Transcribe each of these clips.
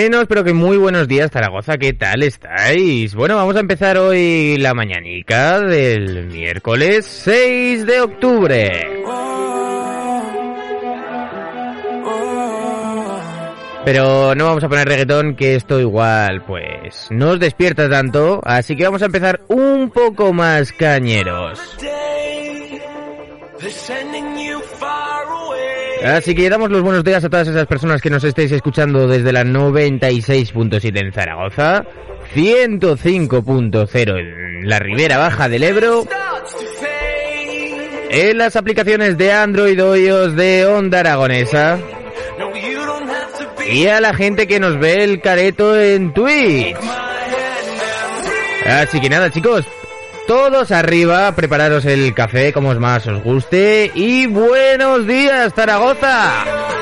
Bueno, espero que muy buenos días Zaragoza, ¿qué tal estáis? Bueno, vamos a empezar hoy la mañanica del miércoles 6 de octubre. Pero no vamos a poner reggaetón, que esto igual, pues, no os despierta tanto, así que vamos a empezar un poco más cañeros. Así que damos los buenos días a todas esas personas que nos estéis escuchando desde la 96.7 en Zaragoza, 105.0 en la Ribera Baja del Ebro, en las aplicaciones de Android o iOS de Onda Aragonesa y a la gente que nos ve el careto en Twitch. Así que nada chicos, todos arriba, prepararos el café como más os guste y buenos días Zaragoza.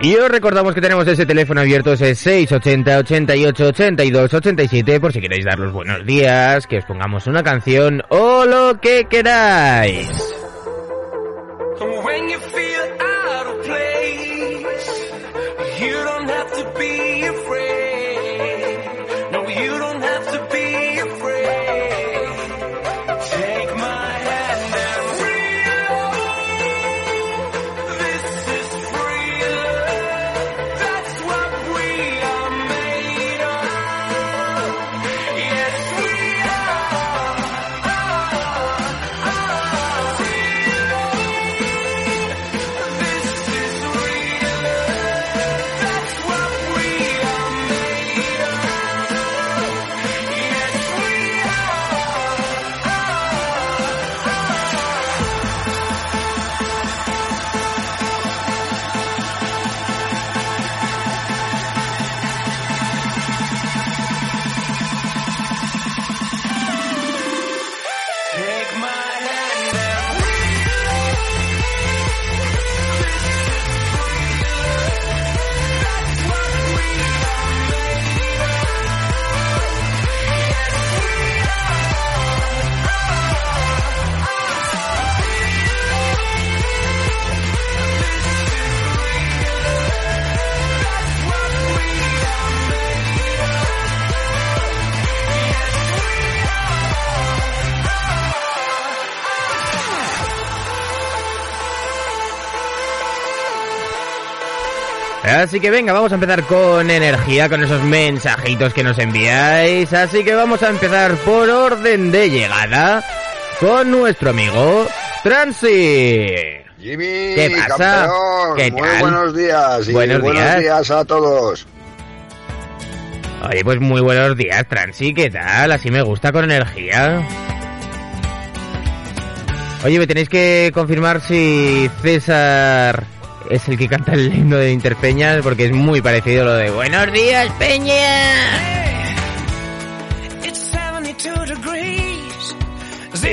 Y os recordamos que tenemos ese teléfono abierto, ese 680 88 82 87, por si queréis dar los buenos días, que os pongamos una canción o lo que queráis. Así que venga, vamos a empezar con energía, con esos mensajitos que nos enviáis. Así que vamos a empezar por orden de llegada con nuestro amigo Transi. Jimmy, ¿qué pasa? ¿Qué Muy buenos días y buenos, días. a todos. Oye, pues muy buenos días, Transi, ¿qué tal? Así me gusta con energía. Oye, me tenéis que confirmar si César es el que canta el himno de Interpeñas porque es muy parecido a lo de Buenos días, Peña.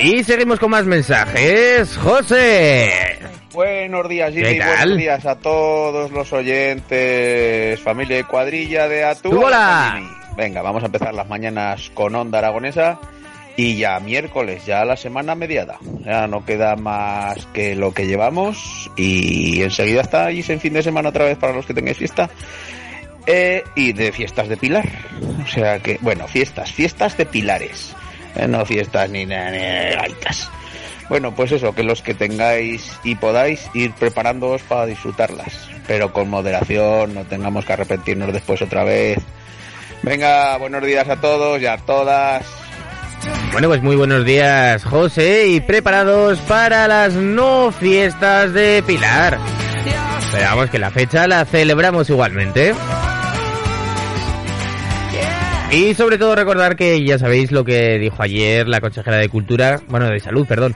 Y seguimos con más mensajes. José. Buenos días, Jimmy. Buenos días a todos los oyentes, familia y cuadrilla de Atu. Hola. Venga, vamos a empezar las mañanas con Onda Aragonesa. Y ya miércoles, ya la semana mediada. Ya no queda más que lo que llevamos. Y enseguida estáis en fin de semana otra vez para los que tengáis fiesta. Eh, y de fiestas de Pilar. O sea que, bueno, fiestas, fiestas de Pilares. Eh, no fiestas ni, gaitas. Bueno, pues eso, que los que tengáis y podáis ir preparándoos para disfrutarlas. Pero con moderación, no tengamos que arrepentirnos después otra vez Venga, buenos días a todos y a todas. Bueno, pues muy buenos días, José, y preparados para las no fiestas de Pilar. Esperamos que la fecha la celebramos igualmente. Y sobre todo recordar que ya sabéis lo que dijo ayer la consejera de Cultura, bueno, de Salud, perdón,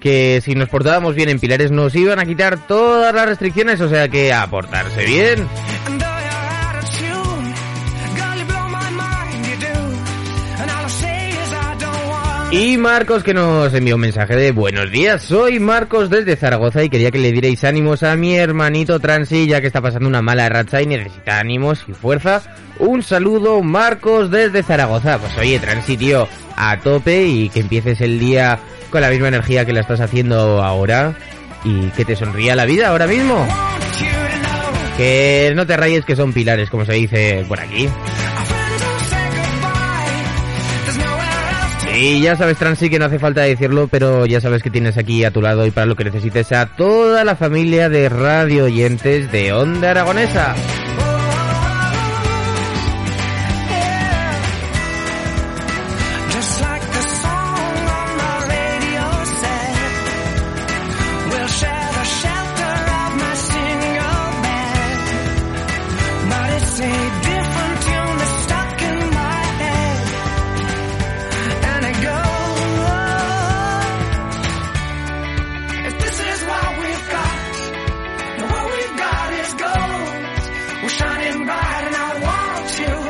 que si nos portábamos bien en Pilares nos iban a quitar todas las restricciones, o sea que a portarse bien. Y Marcos que nos envió un mensaje de buenos días, soy Marcos desde Zaragoza y quería que le dierais ánimos a mi hermanito Transi ya que está pasando una mala racha y necesita ánimos y fuerza. Un saludo Marcos desde Zaragoza. Pues oye Transi tío, a tope y que empieces el día con la misma energía que la estás haciendo ahora y que te sonría la vida ahora mismo. Que no te rayes que son pilares como se dice por aquí. Y ya sabes, Transi, que no hace falta decirlo, pero ya sabes que tienes aquí a tu lado y para lo que necesites a toda la familia de radio oyentes de Onda Aragonesa.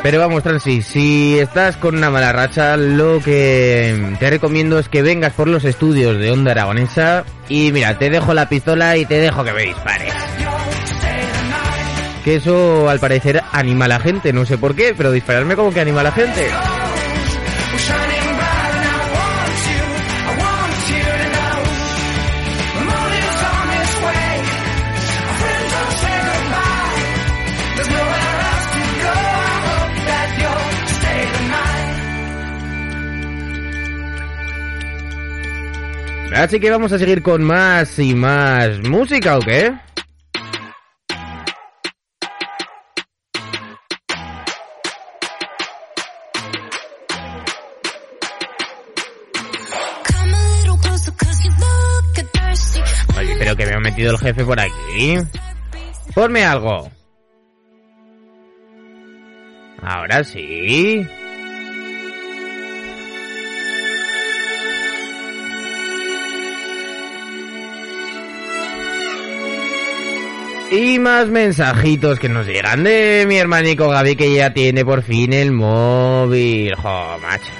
Pero vamos, Transi, si estás con una mala racha, lo que te recomiendo es que vengas por los estudios de Onda Aragonesa y mira, te dejo la pistola y te dejo que me dispares. Que eso al parecer anima a la gente, no sé por qué, pero dispararme como que anima a la gente. Así que vamos a seguir con más y más música, ¿o qué? Oye, pero que me ha metido el jefe por aquí. Ponme algo. Ahora sí. Y más mensajitos que nos llegan de mi hermanico Gaby que ya tiene por fin el móvil. Jo, macho.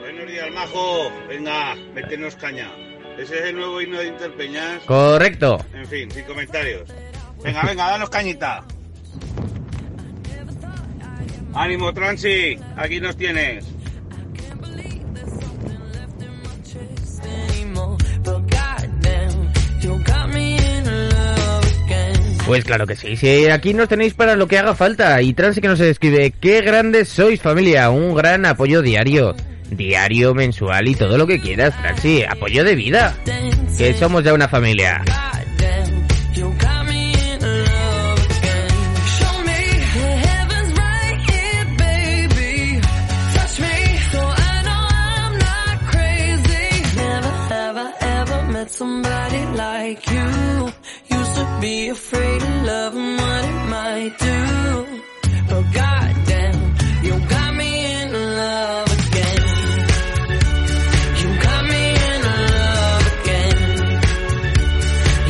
Buenos días, majo. Venga, métenos caña. Ese es el nuevo himno de Interpeñas. Correcto. En fin, sin comentarios. Venga, venga, danos cañita. Ánimo, Transi. Aquí nos tienes. Pues claro que sí, sí, aquí nos tenéis para lo que haga falta. Y Transi que nos escribe, qué grandes sois familia, un gran apoyo diario. Diario, mensual y todo lo que quieras, Transi, apoyo de vida. Que somos ya una familia. Be afraid of love and what it might do. But goddamn, you got me in love again. You got me in love again.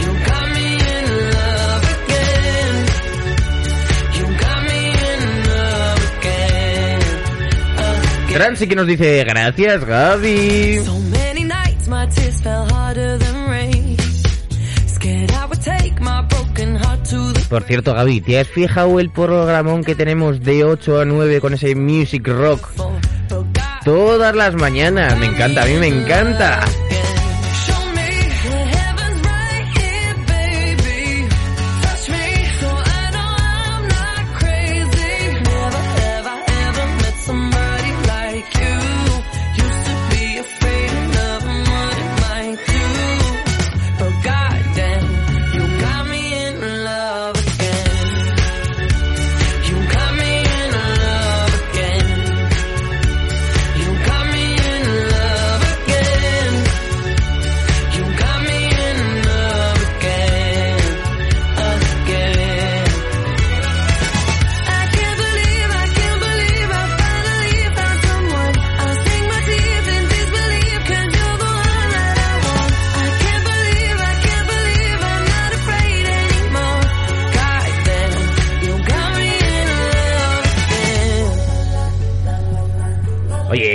You got me in love again. You got me in love again. again. Que nos dice gracias Gaby. So many nights my tears fell harder than rain. Por cierto, Gaby, ¿te has fijado el programón que tenemos de 8 a 9 con ese music rock? Todas las mañanas, me encanta, a mí me encanta.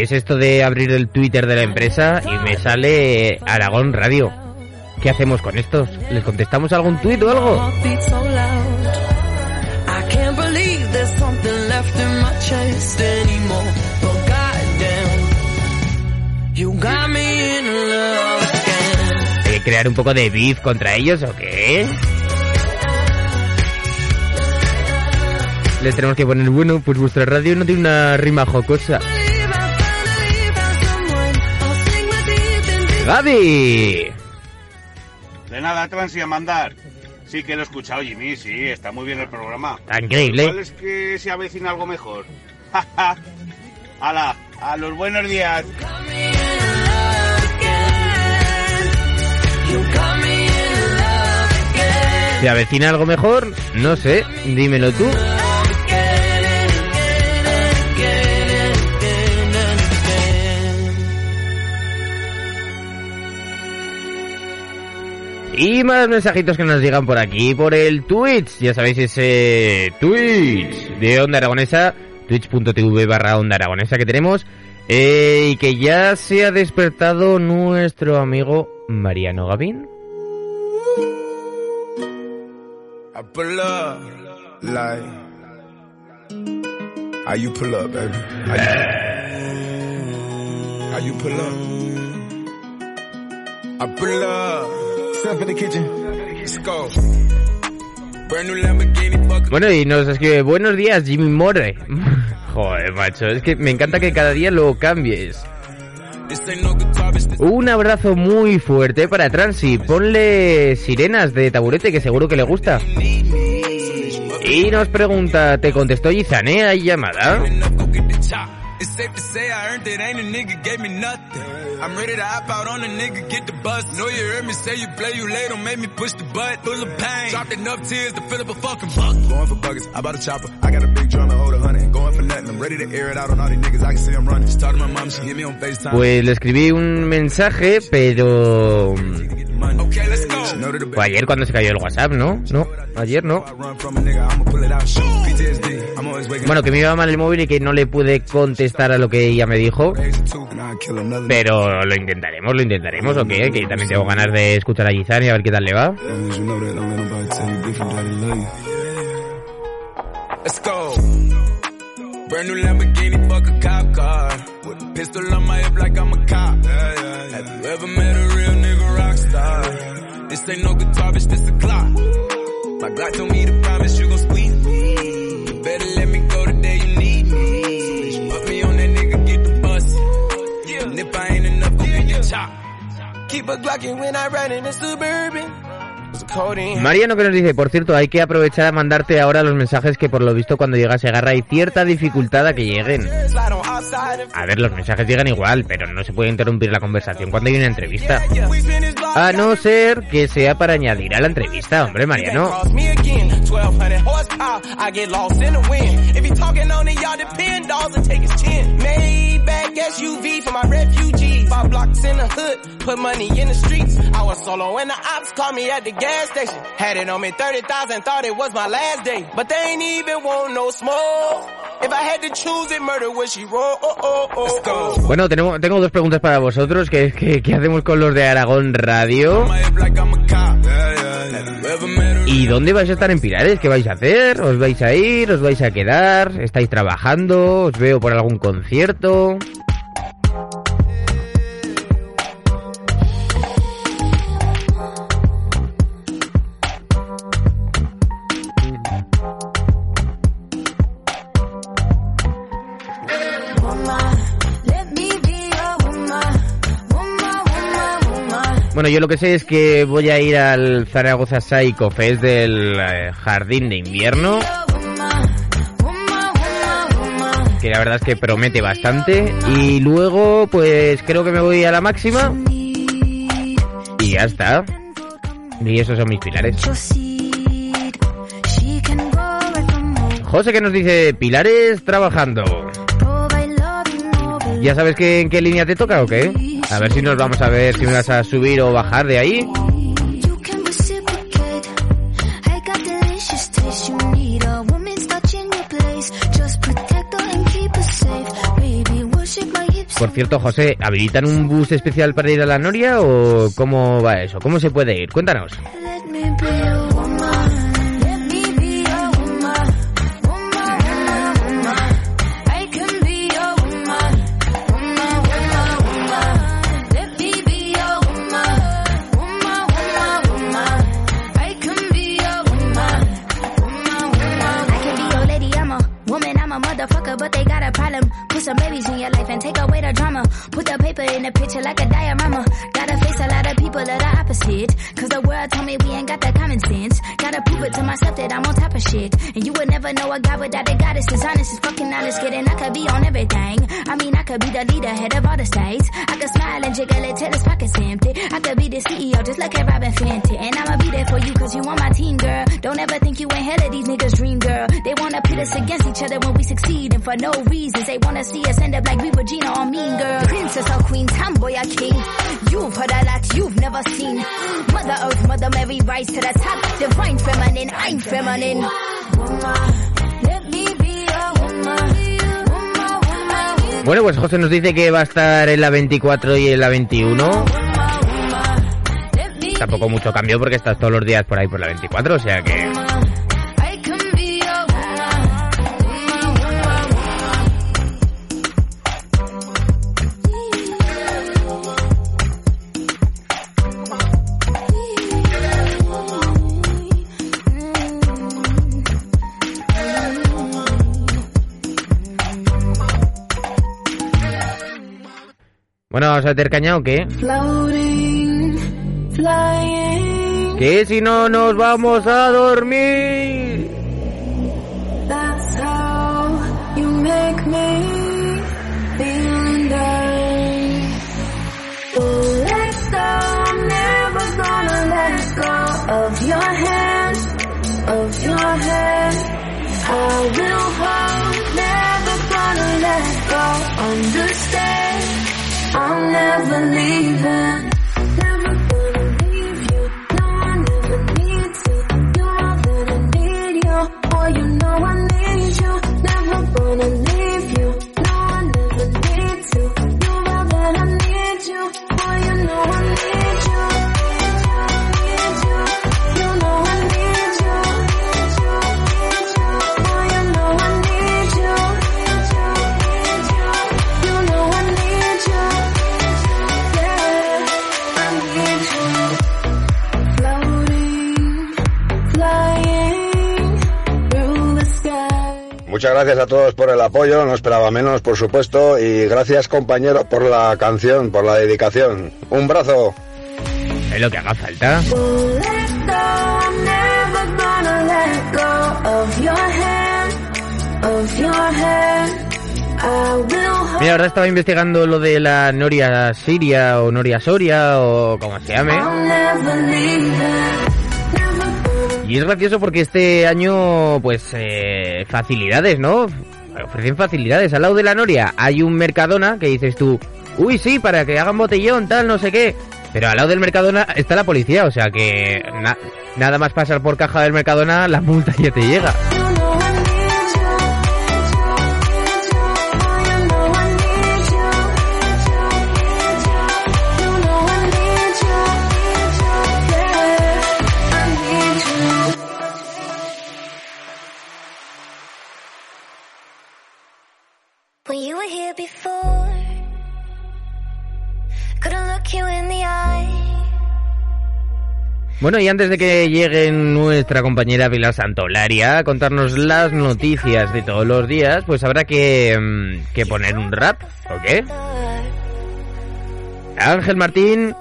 Es esto de abrir el Twitter de la empresa y me sale Aragón Radio. ¿Qué hacemos con estos? ¿Les contestamos algún tuit o algo? ¿Hay que crear un poco de beef contra ellos o qué? Les tenemos que poner, bueno, pues vuestra radio no tiene una rima jocosa. ¡Gaby! De nada, Transi, a mandar. Sí que lo he escuchado, Jimmy, sí, está muy bien el programa. Está increíble. ¿Cuál es que se avecina algo mejor? ¡Hala! ¡A los buenos días! ¿Se avecina algo mejor? No sé, dímelo tú. Y más mensajitos que nos llegan por aquí, por el Twitch. Ya sabéis, ese Twitch de Onda Aragonesa, twitch.tv barra Onda Aragonesa que tenemos. Eh, y que ya se ha despertado nuestro amigo Mariano Gavín. you pull up, baby? you pull up? pull up. Bueno, y nos escribe, buenos días, Jimmy More. Joder, macho, es que me encanta que cada día lo cambies. Un abrazo muy fuerte para Transi. Ponle sirenas de taburete que seguro que le gusta. Y nos pregunta, ¿te contestó Gizane? ¿Hay llamada? It's safe to say I earned it, ain't a nigga gave me nothing. I'm ready to hop out on a nigga, get the bus. Know you heard me say you play, you late, don't make me push the butt. Full of pain, dropped enough tears to fill up a fucking bucket. Going for buckets, I bought a chopper. I got a big drum to hold a hundred. Pues le escribí un mensaje, pero... Let's go. Fue ayer cuando se cayó el WhatsApp, ¿no? No, ayer no. Bueno, que me iba mal el móvil y que no le pude contestar a lo que ella me dijo. Pero lo intentaremos, lo intentaremos, ¿ok? Que también tengo ganas de escuchar a Gizan y a ver qué tal le va. Brand new Lamborghini, fuck a cop car. With a pistol on my hip like I'm a cop. Have you ever met a real nigga rock star? This ain't no guitar, bitch, this a clock. My Glock told me to promise you gon' squeeze me. You better let me go the day you need me. Put me on that nigga, get the bus. Yeah. And if I ain't enough, go get your chop. Keep a Glockin' when I ride in the Suburban. Mariano que nos dice, por cierto, hay que aprovechar a mandarte ahora los mensajes que por lo visto cuando llega se agarra hay cierta dificultad a que lleguen. A ver, los mensajes llegan igual, pero no se puede interrumpir la conversación cuando hay una entrevista. A no ser que sea para añadir a la entrevista, hombre, Mariano. Bueno, tenemos, tengo dos preguntas para vosotros. ¿Qué, qué, qué hacemos con los de Aragón Radio? ¿Y dónde vais a estar en Pilares? ¿Qué vais a hacer? ¿Os vais a ir? ¿Os vais a quedar? ¿Estáis trabajando? ¿Os veo por algún concierto? Yo lo que sé es que voy a ir al Zaragoza Psycho Fest del eh, Jardín de Invierno. Que la verdad es que promete bastante. Y luego, pues creo que me voy a la máxima. Y ya está. Y esos son mis pilares. José que nos dice, pilares trabajando. ¿Ya sabes que, en qué línea te toca o qué? A ver si nos vamos a ver si me vas a subir o bajar de ahí. Por cierto, José, ¿habilitan un bus especial para ir a la Noria o cómo va eso? ¿Cómo se puede ir? Cuéntanos. Some babies in your life and take away the drama. Put the paper in the picture like a diorama. Gotta face a lot of people that are opposite. Cause the world told me we ain't got that common sense. Gotta prove it to myself that I'm on top of shit. And you would never know a guy without a goddess is honest, is fucking honest, kidding. I could be on everything. I mean, I could be the leader, head of all the states. I could smile and jiggle it till his pockets empty. I could be the CEO just like a Robin Fenty. And I'ma be there for you cause you on my team, girl. Don't ever think you ain't hell of these niggas' dream, girl. They wanna pit us against each other when we succeed. And for no reasons, they wanna see us end up like we Regina or Mean Girl. Princess or Queen, Tomboy or King. You've heard a lot you've never seen. Mother Earth, Mother Mary, rise to the top. Divine feminine, I'm feminine. Bueno, pues José nos dice que va a estar en la 24 y en la 21. Tampoco mucho cambio porque estás todos los días por ahí por la 24, o sea que... Bueno, ¿vamos a meter caña o qué? Que si no nos vamos a dormir. That's how you make me feel oh, let's go, I'm never gonna let go of your hand, of your hand. I will hold, never gonna let go, understand. I'm never leaving. Muchas gracias a todos por el apoyo, no esperaba menos, por supuesto, y gracias compañero por la canción, por la dedicación. Un brazo. Es lo que haga falta. Mira, ahora estaba investigando lo de la Noria Siria o Noria Soria o como se llame. Y es gracioso porque este año, pues, eh, facilidades, ¿no? Ofrecen facilidades. Al lado de la Noria hay un Mercadona que dices tú, uy, sí, para que hagan botellón, tal, no sé qué. Pero al lado del Mercadona está la policía, o sea que nada más pasar por caja del Mercadona, la multa ya te llega. Bueno, y antes de que llegue nuestra compañera Pilar Santolaria a contarnos las noticias de todos los días, pues habrá que, mm, que poner un rap, ¿o qué? Ángel Martín,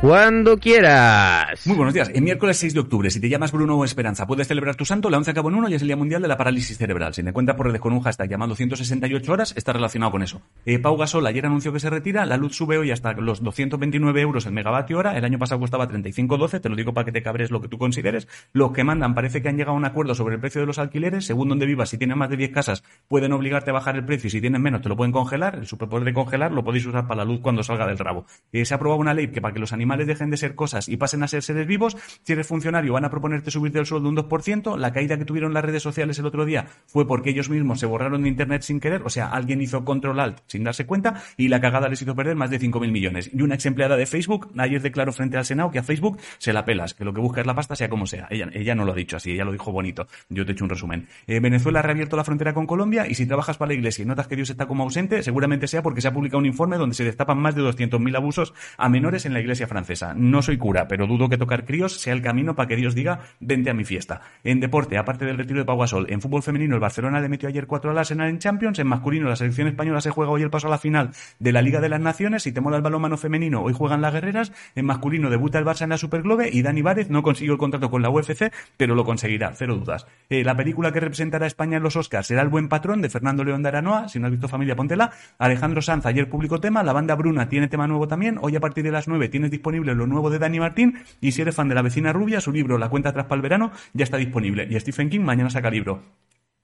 cuando quieras. Muy buenos días. El miércoles 6 de octubre, si te llamas Bruno o Esperanza, puedes celebrar tu santo. La 11 acabó en uno y es el Día Mundial de la Parálisis Cerebral. Si te cuentas por redes con un hashtag llamado 168 horas, está relacionado con eso. Eh, Pau Gasol ayer anunció que se retira. La luz sube hoy hasta los 229 euros el megavatio hora. El año pasado costaba 35,12. Te lo digo para que te cabres lo que tú consideres. Los que mandan parece que han llegado a un acuerdo sobre el precio de los alquileres. Según donde vivas, si tienes más de 10 casas, pueden obligarte a bajar el precio y si tienes menos, te lo pueden congelar. El superpoder de congelar lo podéis usar para la luz cuando salga del rabo. Eh, se ha aprobado una ley que para que los animales animales dejen de ser cosas y pasen a ser seres vivos. Si eres funcionario, van a proponerte subirte el sueldo un 2%. La caída que tuvieron las redes sociales el otro día fue porque ellos mismos se borraron de Internet sin querer, o sea, alguien hizo control alt sin darse cuenta y la cagada les hizo perder más de 5.000 millones. Y una ex empleada de Facebook ayer declaró frente al Senado que a Facebook se la pelas, que lo que busca es la pasta sea como sea. Ella, ella no lo ha dicho así, ella lo dijo bonito. Yo te he hecho un resumen. Eh, Venezuela ha reabierto la frontera con Colombia y si trabajas para la iglesia y notas que Dios está como ausente, seguramente sea porque se ha publicado un informe donde se destapan más de 200.000 abusos a menores en la iglesia francesa. No soy cura, pero dudo que tocar críos sea el camino para que Dios diga, vente a mi fiesta. En deporte, aparte del retiro de Pau Gasol, en fútbol femenino el Barcelona le metió ayer 4 al Arsenal en Champions, en masculino la selección española se juega hoy el paso a la final de la Liga de las Naciones, si te mola el balonmano femenino, hoy juegan las guerreras, en masculino debuta el Barça en la Superglobe y Dani Várez no consiguió el contrato con la UFC, pero lo conseguirá, cero dudas. Eh, la película que representará a España en los Oscars será El buen patrón de Fernando León de Aranoa, si no has visto Familia Pontela, Alejandro Sanz ayer publicó tema, la banda Bruna tiene tema nuevo también, hoy a partir de las 9 tienes lo nuevo de Dani Martín y si eres fan de la vecina rubia, su libro La cuenta atrás para el verano ya está disponible y Stephen King mañana saca libro.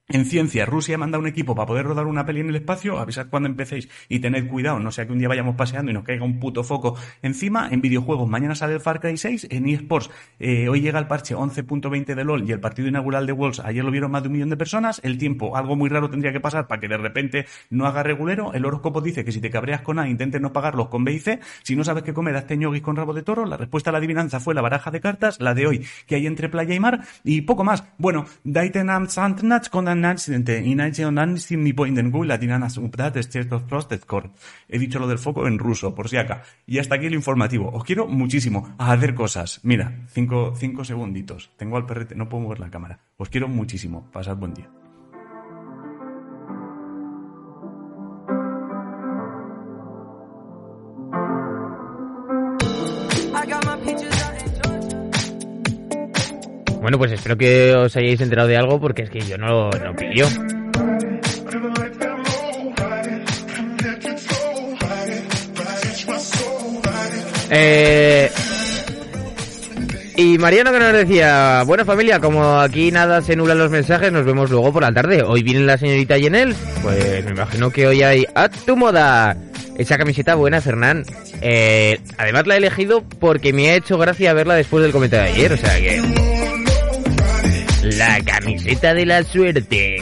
En ciencia, Rusia manda un equipo para poder rodar una peli en el espacio, avisad cuando empecéis y tened cuidado, no sea que un día vayamos paseando y nos caiga un puto foco encima. En videojuegos, mañana sale el Far Cry 6, en eSports, eh, hoy llega el parche 11.20 de LOL y el partido inaugural de Wolves, ayer lo vieron más de un millón de personas, el tiempo, algo muy raro tendría que pasar para que de repente no haga regulero, el horóscopo dice que si te cabreas con A, intentes no pagarlos con B y C, si no sabes qué comer, hazte ñoguis con rabo de toro, la respuesta a la adivinanza fue la baraja de cartas, la de hoy, que hay entre playa y mar, y poco más. Bueno, daiten am santnach con accidente, He dicho lo del foco en ruso, por si acá. Y hasta aquí el informativo. Os quiero muchísimo a hacer cosas. Mira, cinco, cinco segunditos. Tengo al perrete, no puedo mover la cámara. Os quiero muchísimo. Pasad buen día. Bueno, pues espero que os hayáis enterado de algo porque es que yo no, no pillo. Eh, y Mariano que nos decía, buena familia, como aquí nada se nulan los mensajes, nos vemos luego por la tarde. Hoy viene la señorita Yenel, pues me imagino que hoy hay a tu moda. Esa camiseta buena, Fernán. Eh, además la he elegido porque me ha hecho gracia verla después del comentario de ayer, o sea que... La camiseta de la suerte.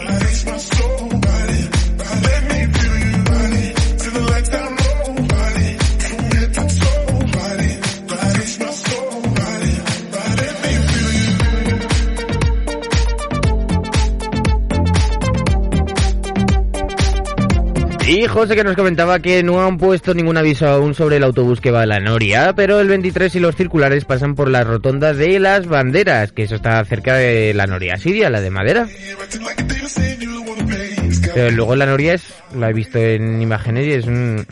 José que nos comentaba que no han puesto ningún aviso aún sobre el autobús que va a la Noria, pero el 23 y los circulares pasan por la rotonda de las banderas, que eso está cerca de la Noria Siria, la de madera. Pero luego la Noria es, la he visto en imágenes y es un...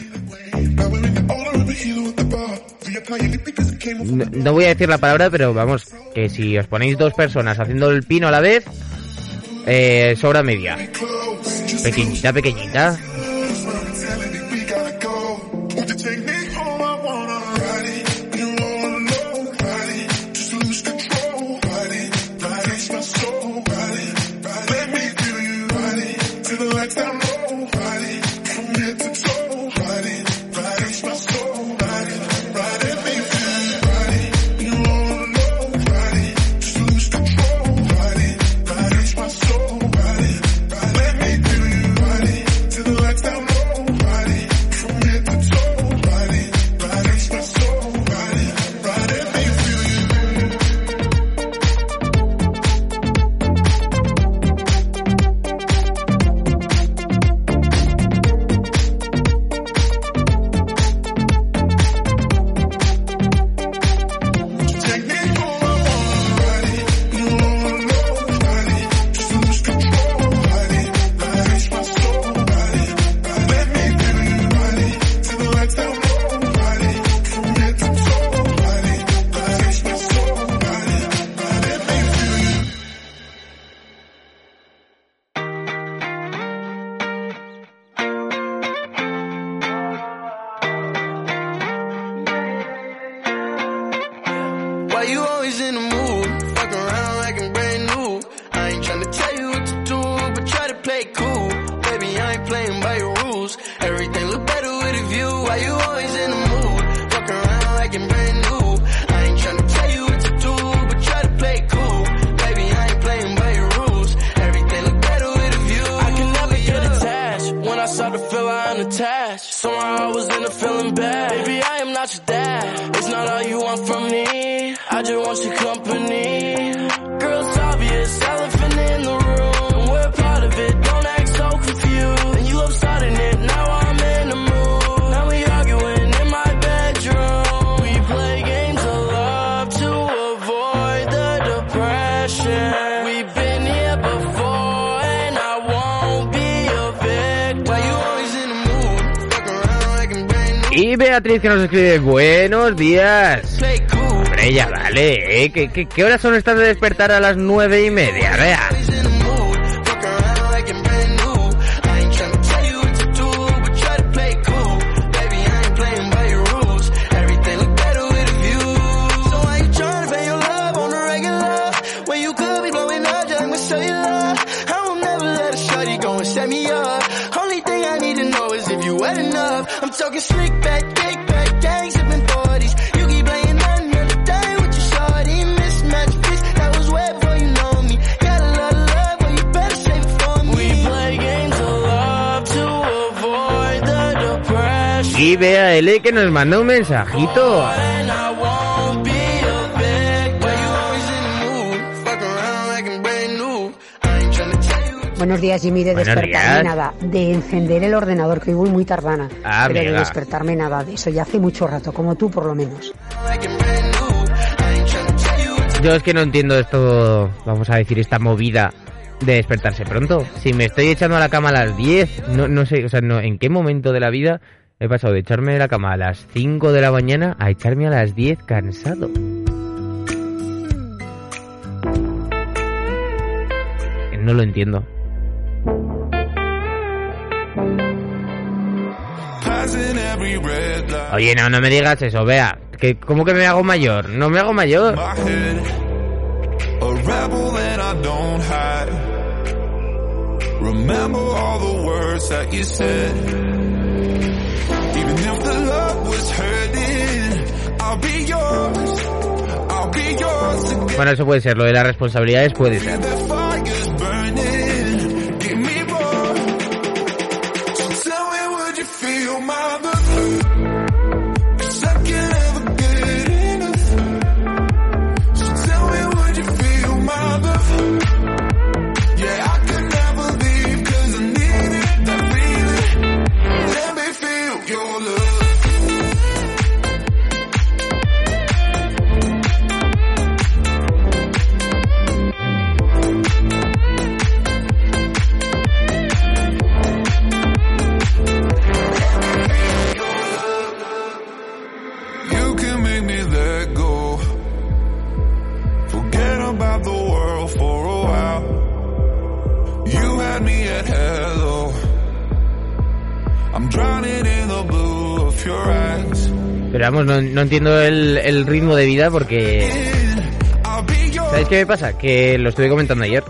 No, voy a decir la palabra, pero vamos, que si os ponéis dos personas haciendo el pino a la vez, eh, sobra media. Pequeñita, pequeñita. Why you always in the mood? Fuck around like I'm brand new. I ain't tryna tell you Beatriz que nos escribe, buenos días. Hombre, ya vale, ¿eh? ¿Qué, qué, qué horas son estas de despertar a las nueve y media? Vea. New. I ain't tryna tell you what Buenos días, Jimmy. De Buenos despertarme días. nada, de encender el ordenador, que hoy voy muy tardana. Ah, pero de amiga. despertarme nada, de eso ya hace mucho rato, como tú por lo menos. Yo es que no entiendo esto, vamos a decir, esta movida de despertarse pronto. Si me estoy echando a la cama a las 10, no, no sé, o sea, no, ¿en qué momento de la vida he pasado de echarme de la cama a las 5 de la mañana a echarme a las 10 cansado? No lo entiendo. Oye, no, no me digas eso, vea. Que, ¿Cómo que me hago mayor? No me hago mayor. Remember all the words that you said. Bueno, eso puede ser, lo de las responsabilidades puede ser. No, entiendo el, el ritmo de vida porque... ¿Sabéis qué me pasa? Que lo estuve comentando ayer.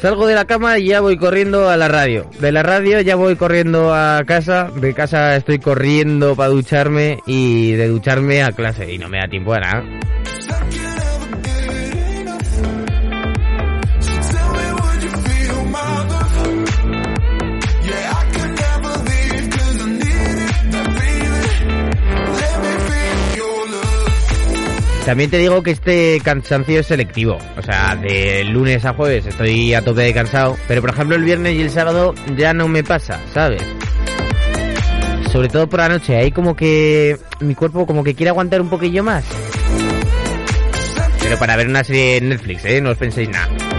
Salgo de la cama y ya voy corriendo a la radio. De la radio ya voy corriendo a casa. De casa estoy corriendo para ducharme y de ducharme a clase. Y no me da tiempo a nada. También te digo que este cansancio es selectivo. O sea, de lunes a jueves estoy a tope de cansado. Pero por ejemplo el viernes y el sábado ya no me pasa, ¿sabes? Sobre todo por la noche. Ahí como que mi cuerpo como que quiere aguantar un poquillo más. Pero para ver una serie en Netflix, ¿eh? No os penséis nada.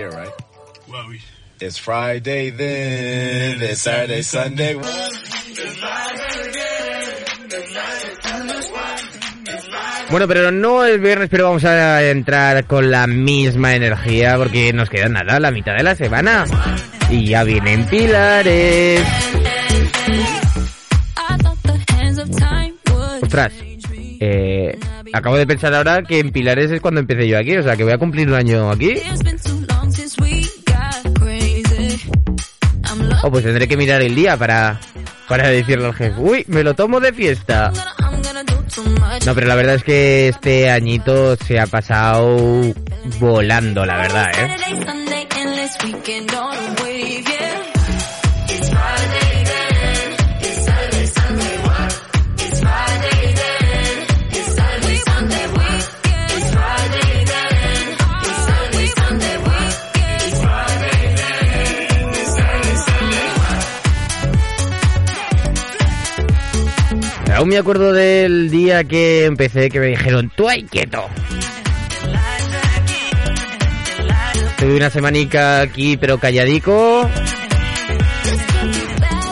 Know we finally here, right? It's Friday then, it's Saturday, Sunday. Bueno, pero no el viernes, pero vamos a entrar con la misma energía porque nos queda nada, la mitad de la semana. Y ya vienen pilares. Ostras, eh, acabo de pensar ahora que en pilares es cuando empecé yo aquí, o sea que voy a cumplir un año aquí. Oh, pues tendré que mirar el día para, para decirle al jefe, uy, me lo tomo de fiesta. No, pero la verdad es que este añito se ha pasado volando, la verdad, ¿eh? Aún me acuerdo del día que empecé que me dijeron, tú ahí quieto. Tuve una semanica aquí pero calladico.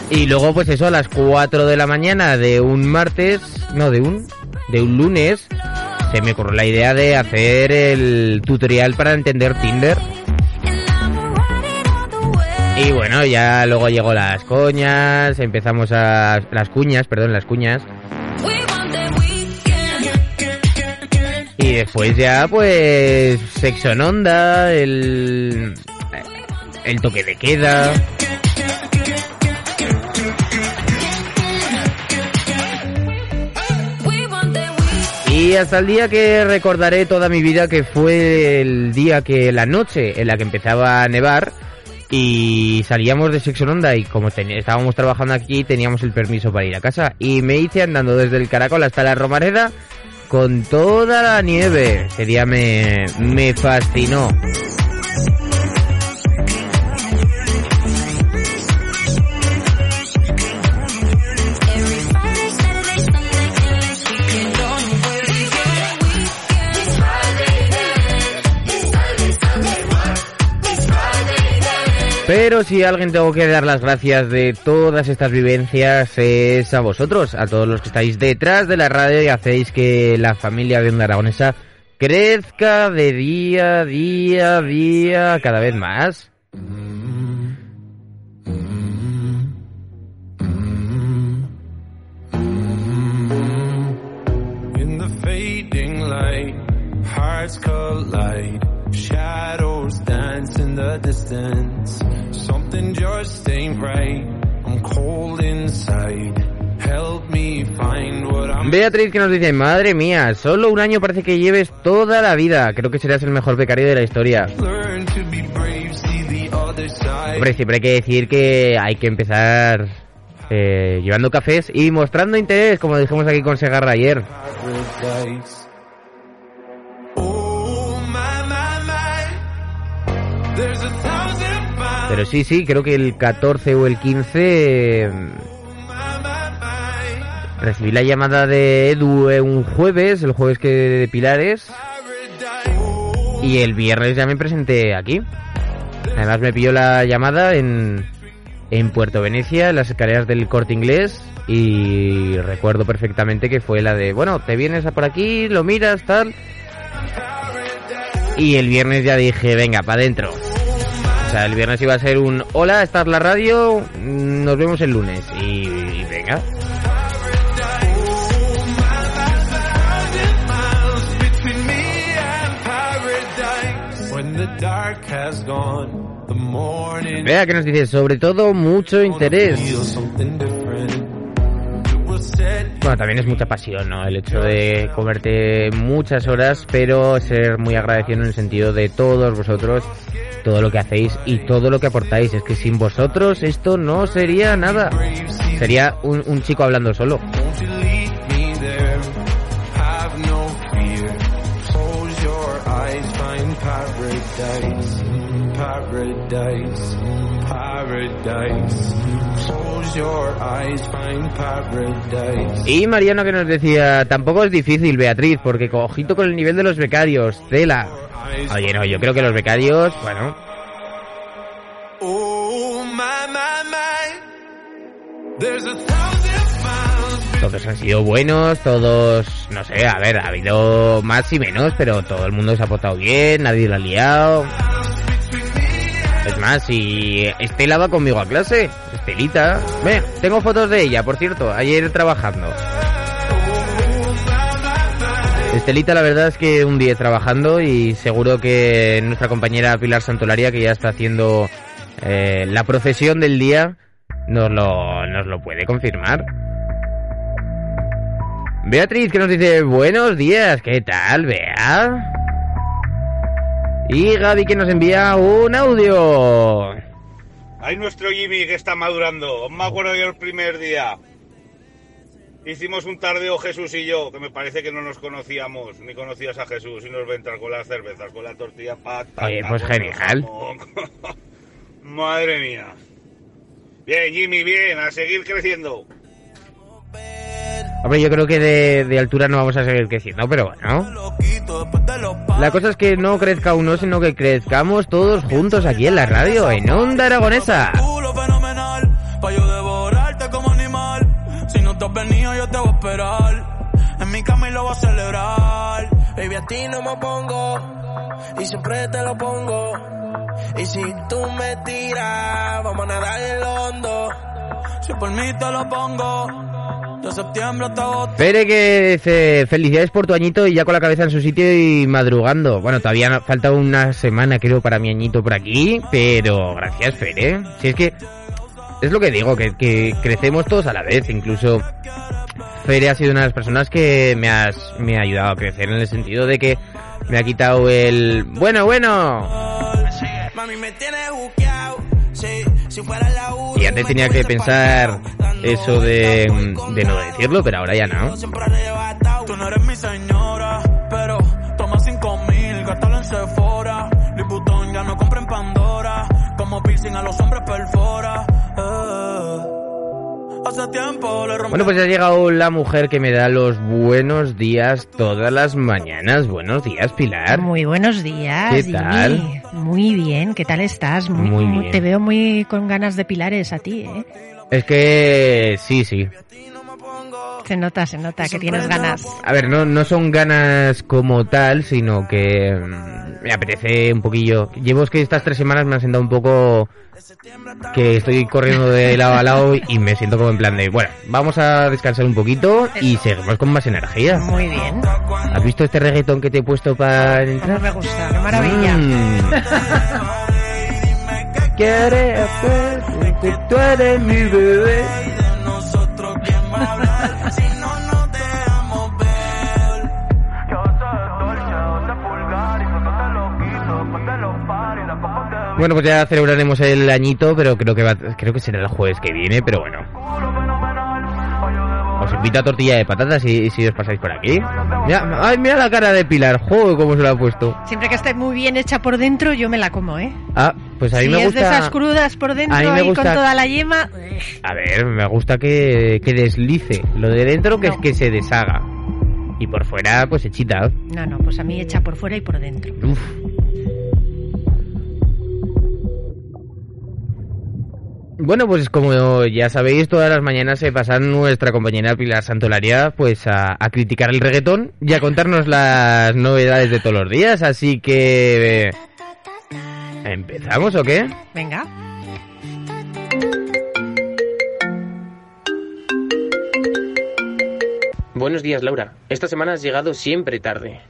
Y luego pues eso a las 4 de la mañana de un martes, no, de un de un lunes se me ocurrió la idea de hacer el tutorial para entender Tinder. Y bueno, ya luego llegó las coñas, empezamos a las cuñas, perdón, las cuñas. Y después ya, pues, sexo en onda, el, el toque de queda. Y hasta el día que recordaré toda mi vida que fue el día que, la noche en la que empezaba a nevar y salíamos de Sexo en Onda y como estábamos trabajando aquí teníamos el permiso para ir a casa y me hice andando desde el Caracol hasta la Romareda con toda la nieve. Ese día me, me fascinó. Pero si a alguien tengo que dar las gracias de todas estas vivencias es a vosotros, a todos los que estáis detrás de la radio y hacéis que la familia de Onda Aragonesa crezca de día, día, día, cada vez más. Shadows dance in the distance. Something just ain't right. I'm cold inside. Help me find what I'm. Beatriz que nos dice, madre mía, solo un año parece que lleves toda la vida. Creo que serás el mejor becario de la historia. Hombre, siempre hay que decir que hay que empezar eh, llevando cafés y mostrando interés, como dijimos aquí con Segarra ayer. Pero sí, sí, creo que el 14 o el 15 eh, recibí la llamada de Edu eh, un jueves, el jueves que de Pilares, y el viernes ya me presenté aquí. Además me pilló la llamada en, en Puerto Venecia, en las escaleras del Corte Inglés, y recuerdo perfectamente que fue la de, bueno, te vienes a por aquí, lo miras, tal. Y el viernes ya dije, venga, para adentro. O sea, el viernes iba a ser un hola, esta es la radio, mm, nos vemos el lunes. Y, y venga. Vea que nos dice, sobre todo mucho interés. Bueno, también es mucha pasión, ¿no? El hecho de comerte muchas horas, pero ser muy agradecido en el sentido de todos vosotros, todo lo que hacéis y todo lo que aportáis. Es que sin vosotros esto no sería nada. Sería un, chico hablando solo. Y Mariano que nos decía, tampoco es difícil, Beatriz, porque cojito con el nivel de los becarios, tela. Oye, no, yo creo que los becarios, bueno, Oh todos han sido buenos, todos, no sé, a ver, ha habido más y menos, pero todo el mundo se ha portado bien, nadie lo ha liado. Es más, si Estela va conmigo a clase, Estelita, ve, tengo fotos de ella, por cierto, ayer trabajando. Estelita, la verdad es que un día trabajando y seguro que nuestra compañera Pilar Santolaria, que ya está haciendo eh, la procesión del día nos lo, nos lo puede confirmar. Beatriz que nos dice buenos días, ¿qué tal, Bea? Y Gaby que nos envía un audio. Hay nuestro Jimmy que está madurando. Me acuerdo yo el primer día. Hicimos un tardeo Jesús y yo, que me parece que no nos conocíamos, ni conocías a Jesús, y nos va a entrar con las cervezas, con la tortilla patata. Oye, pues genial. Madre mía. Bien, Jimmy, bien, a seguir creciendo. Hombre, yo creo que de, de altura no vamos a seguir creciendo, pero bueno. La cosa es que no crezca uno, sino que crezcamos todos juntos aquí en la radio, en Onda Aragonesa. Venido que felicidades por tu añito y ya con la cabeza en su sitio y madrugando. Bueno, todavía falta una semana creo para mi añito por aquí, pero gracias Pere. Si es que es lo que digo, que, que crecemos todos a la vez, incluso Fere ha sido una de las personas que me, has, me ha ayudado a crecer en el sentido de que me ha quitado el... Bueno, bueno. Y antes tenía que pensar eso de, de no decirlo, pero ahora ya no. Tú no eres mi señora Pero toma cinco mil Gástalo en Sephora. Louis Vuitton ya no compra en Pandora Como piercing a los hombres perfora Bueno, pues ya ha llegado la mujer que me da los buenos días todas las mañanas. Buenos días, Pilar. Muy buenos días. ¿Qué Jimmy. tal? Muy bien, ¿qué tal estás? Muy, Muy muy- bien. Te veo muy con ganas de pilares a ti, ¿eh? Es que sí, sí. Se nota, se nota que tienes ganas. A ver, no, no son ganas como tal, sino que mm, me apetece un poquillo. Llevo es que estas tres semanas me han sentado un poco que estoy corriendo de lado a lado y me siento como en plan de, bueno, vamos a descansar un poquito y seguimos con más energía. Muy bien. ¿Has visto este reggaetón que te he puesto para entrar? Cómo me gusta, qué maravilla. Mm. Quiere hacer que tú eres mi bebé. Bueno, pues ya celebraremos el añito, pero creo que va, creo que será el jueves que viene, pero bueno. Os invito a tortilla de patatas si, si os pasáis por aquí. Mira, ay, mira la cara de Pilar, joder, cómo se la ha puesto. Siempre que esté muy bien hecha por dentro, yo me la como, ¿eh? Ah, pues a mí si me es de gusta. esas crudas por dentro a mí me y gusta- con toda la yema, A ver, me gusta que, que deslice. Lo de dentro que es que se deshaga. Y por fuera, pues hechita. no, no, pues a mí hecha por fuera y por dentro. Uf. Bueno, pues como ya sabéis, todas las mañanas se pasa nuestra compañera Pilar Santolaria pues a, a criticar el reggaetón y a contarnos las novedades de todos los días. Así que... eh, ¿Empezamos o qué? Venga. Buenos días, Laura. Esta semana has llegado siempre tarde,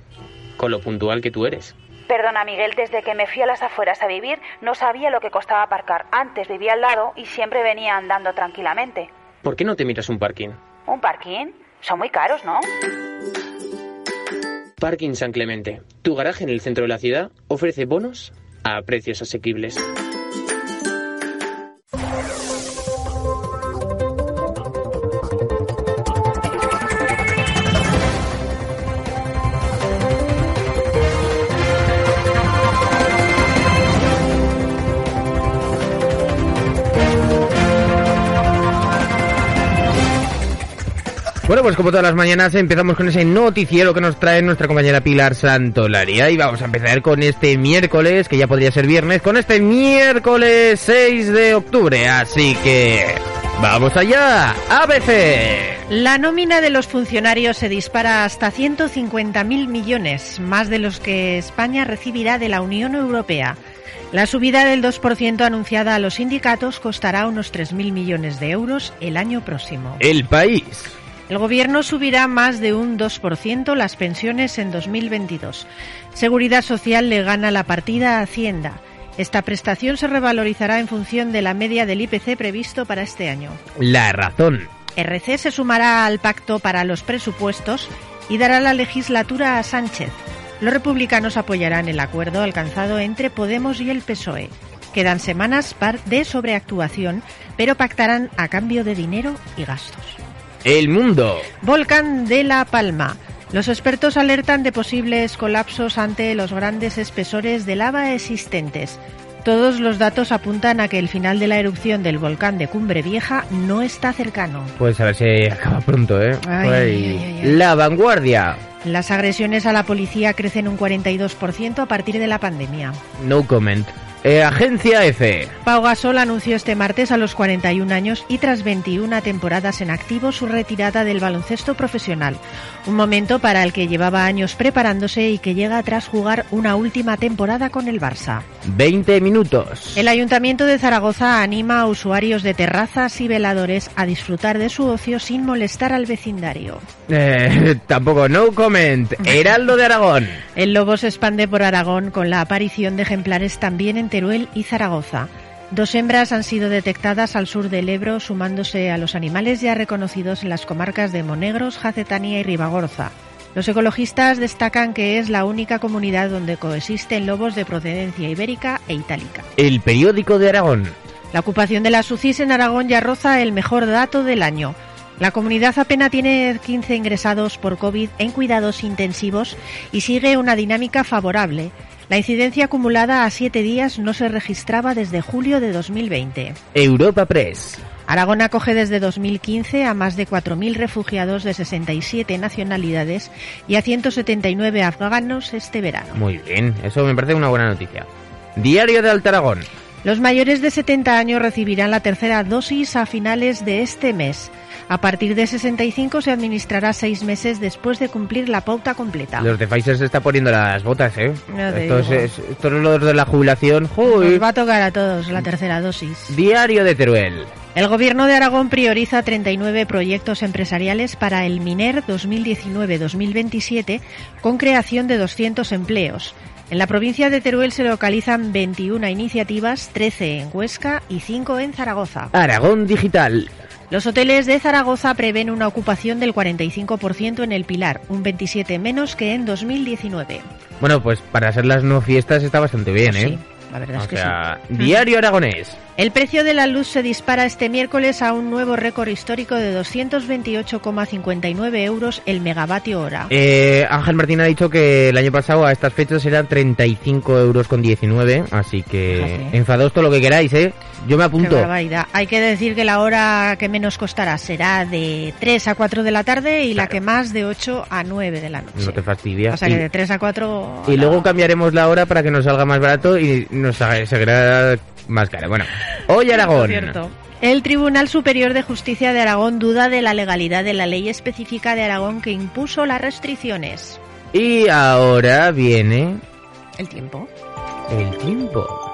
con lo puntual que tú eres. Perdona, Miguel, desde que me fui a las afueras a vivir no sabía lo que costaba aparcar. Antes vivía al lado y siempre venía andando tranquilamente. ¿Por qué no te miras un parking? ¿Un parking? Son muy caros, ¿no? Parking San Clemente. Tu garaje en el centro de la ciudad ofrece bonos a precios asequibles. Pues como todas las mañanas empezamos con ese noticiero que nos trae nuestra compañera Pilar Santolaria y vamos a empezar con este miércoles, que ya podría ser viernes, con este miércoles 6 de octubre. Así que vamos allá, ABC. La nómina de los funcionarios se dispara hasta 150.000 millones, más de los que España recibirá de la Unión Europea. La subida del 2% anunciada a los sindicatos costará unos 3.000 millones de euros el año próximo. El país. El gobierno subirá más de un 2% las pensiones en 2022. Seguridad Social le gana la partida a Hacienda Esta prestación se revalorizará en función de la media del IPC previsto para este año. La razón. RC se sumará al pacto para los presupuestos y dará la legislatura a Sánchez. Los republicanos apoyarán el acuerdo alcanzado entre Podemos y el PSOE. Quedan semanas de sobreactuación, pero pactarán a cambio de dinero y gastos. El mundo. Volcán de La Palma. Los expertos alertan de posibles colapsos ante los grandes espesores de lava existentes. Todos los datos apuntan a que el final de la erupción del volcán de Cumbre Vieja no está cercano. Pues a ver si acaba pronto, ¿eh? Ay, Ay. ay, ay, ay. La vanguardia. Las agresiones a la policía crecen un 42% a partir de la pandemia. No comment. Eh, Agencia F. Pau Gasol anunció este martes a los 41 años y tras 21 temporadas en activo su retirada del baloncesto profesional. Un momento para el que llevaba años preparándose y que llega tras jugar una última temporada con el Barça. 20 minutos. El Ayuntamiento de Zaragoza anima a usuarios de terrazas y veladores a disfrutar de su ocio sin molestar al vecindario. Eh, tampoco, no comment. Heraldo de Aragón. El lobo se expande por Aragón con la aparición de ejemplares también en Teruel y Zaragoza. Dos hembras han sido detectadas al sur del Ebro, sumándose a los animales ya reconocidos en las comarcas de Monegros, Jacetania y Ribagorza. Los ecologistas destacan que es la única comunidad donde coexisten lobos de procedencia ibérica e itálica. El periódico de Aragón. La ocupación de las UCIs en Aragón ya roza el mejor dato del año. La comunidad apenas tiene 15 ingresados por COVID en cuidados intensivos y sigue una dinámica favorable. La incidencia acumulada a siete días no se registraba desde julio de 2020. Europa Press. Aragón acoge desde 2015 a más de 4.000 refugiados de 67 nacionalidades y a 179 afganos este verano. Muy bien, eso me parece una buena noticia. Diario de Alta Aragón. Los mayores de 70 años recibirán la tercera dosis a finales de este mes. A partir de 65 se administrará seis meses después de cumplir la pauta completa. Los de Pfizer se está poniendo las botas, ¿eh? Te Estos, es, estos los de la jubilación. Nos ¡Joder! va a tocar a todos la tercera dosis. Diario de Teruel. El Gobierno de Aragón prioriza 39 proyectos empresariales para el MINER 2019-2027 con creación de 200 empleos. En la provincia de Teruel se localizan 21 iniciativas, 13 en Huesca y 5 en Zaragoza. Aragón Digital. Los hoteles de Zaragoza prevén una ocupación del 45% en el Pilar, un 27 menos que en 2019. Bueno, pues para ser las no fiestas está bastante bien, Pues ¿eh? sí, la verdad o es que sea, Diario Aragonés. El precio de la luz se dispara este miércoles a un nuevo récord histórico de 228,59 euros el megavatio hora. Eh, Ángel Martín ha dicho que el año pasado a estas fechas eran 35 euros con 19, así que Fíjate. enfadaos todo lo que queráis, ¿eh? Yo me Qué apunto. barbaridad. Hay que decir que la hora que menos costará será de 3 a 4 de la tarde y la que más de 8 a 9 de la noche. No te fastidias. O sea que de 3 a 4... Y luego cambiaremos la hora para que nos salga más barato y nos seguirá más caro. Bueno, hoy Aragón. Cierto. El Tribunal Superior de Justicia de Aragón duda de la legalidad de la ley específica de Aragón que impuso las restricciones. Y ahora viene El tiempo. el tiempo.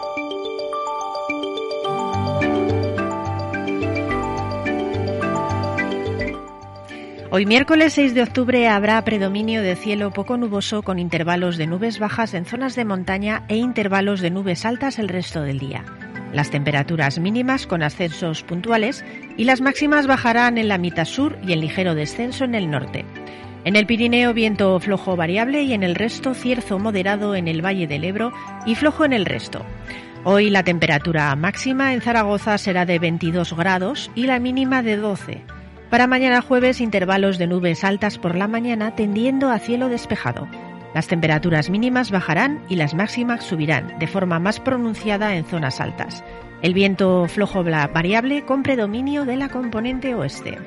Hoy miércoles 6 de octubre habrá predominio de cielo poco nuboso con intervalos de nubes bajas en zonas de montaña e intervalos de nubes altas el resto del día. Las temperaturas mínimas con ascensos puntuales y las máximas bajarán en la mitad sur y en ligero descenso en el norte. En el Pirineo viento flojo variable y en el resto cierzo moderado en el Valle del Ebro y flojo en el resto. Hoy la temperatura máxima en Zaragoza será de 22 grados y la mínima de 12. Para mañana jueves intervalos de nubes altas por la mañana tendiendo a cielo despejado. Las temperaturas mínimas bajarán y las máximas subirán de forma más pronunciada en zonas altas. El viento flojo variable con predominio de la componente oeste.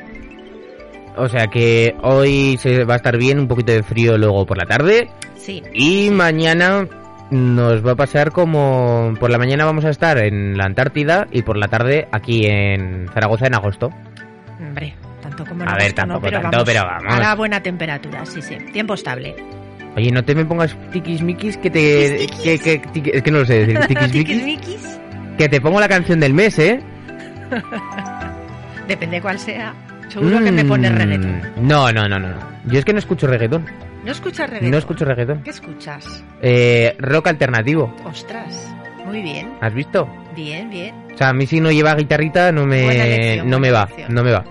O sea que hoy se va a estar bien, un poquito de frío luego por la tarde. Sí. Y mañana nos va a pasar como por la mañana vamos a estar en la Antártida y por la tarde aquí en Zaragoza en agosto. Hombre, a ver, tampoco tanto, pero vamos. A la buena temperatura, sí, sí. Tiempo estable. Oye, no te me pongas tiquismiquis que te. Que, que, es que no lo sé decir. Tiquismiquis. que te pongo la canción del mes, ¿eh? Depende cuál sea. Seguro que me mm, pones reggaetón. No, no, no, no. Yo es que no escucho reggaetón. ¿No escuchas reggaetón? No escucho reggaetón. ¿Qué escuchas? Eh, rock alternativo. Ostras, muy bien. ¿Has visto? Bien, bien. O sea, a mí si no lleva guitarrita no me, no me va, no me va.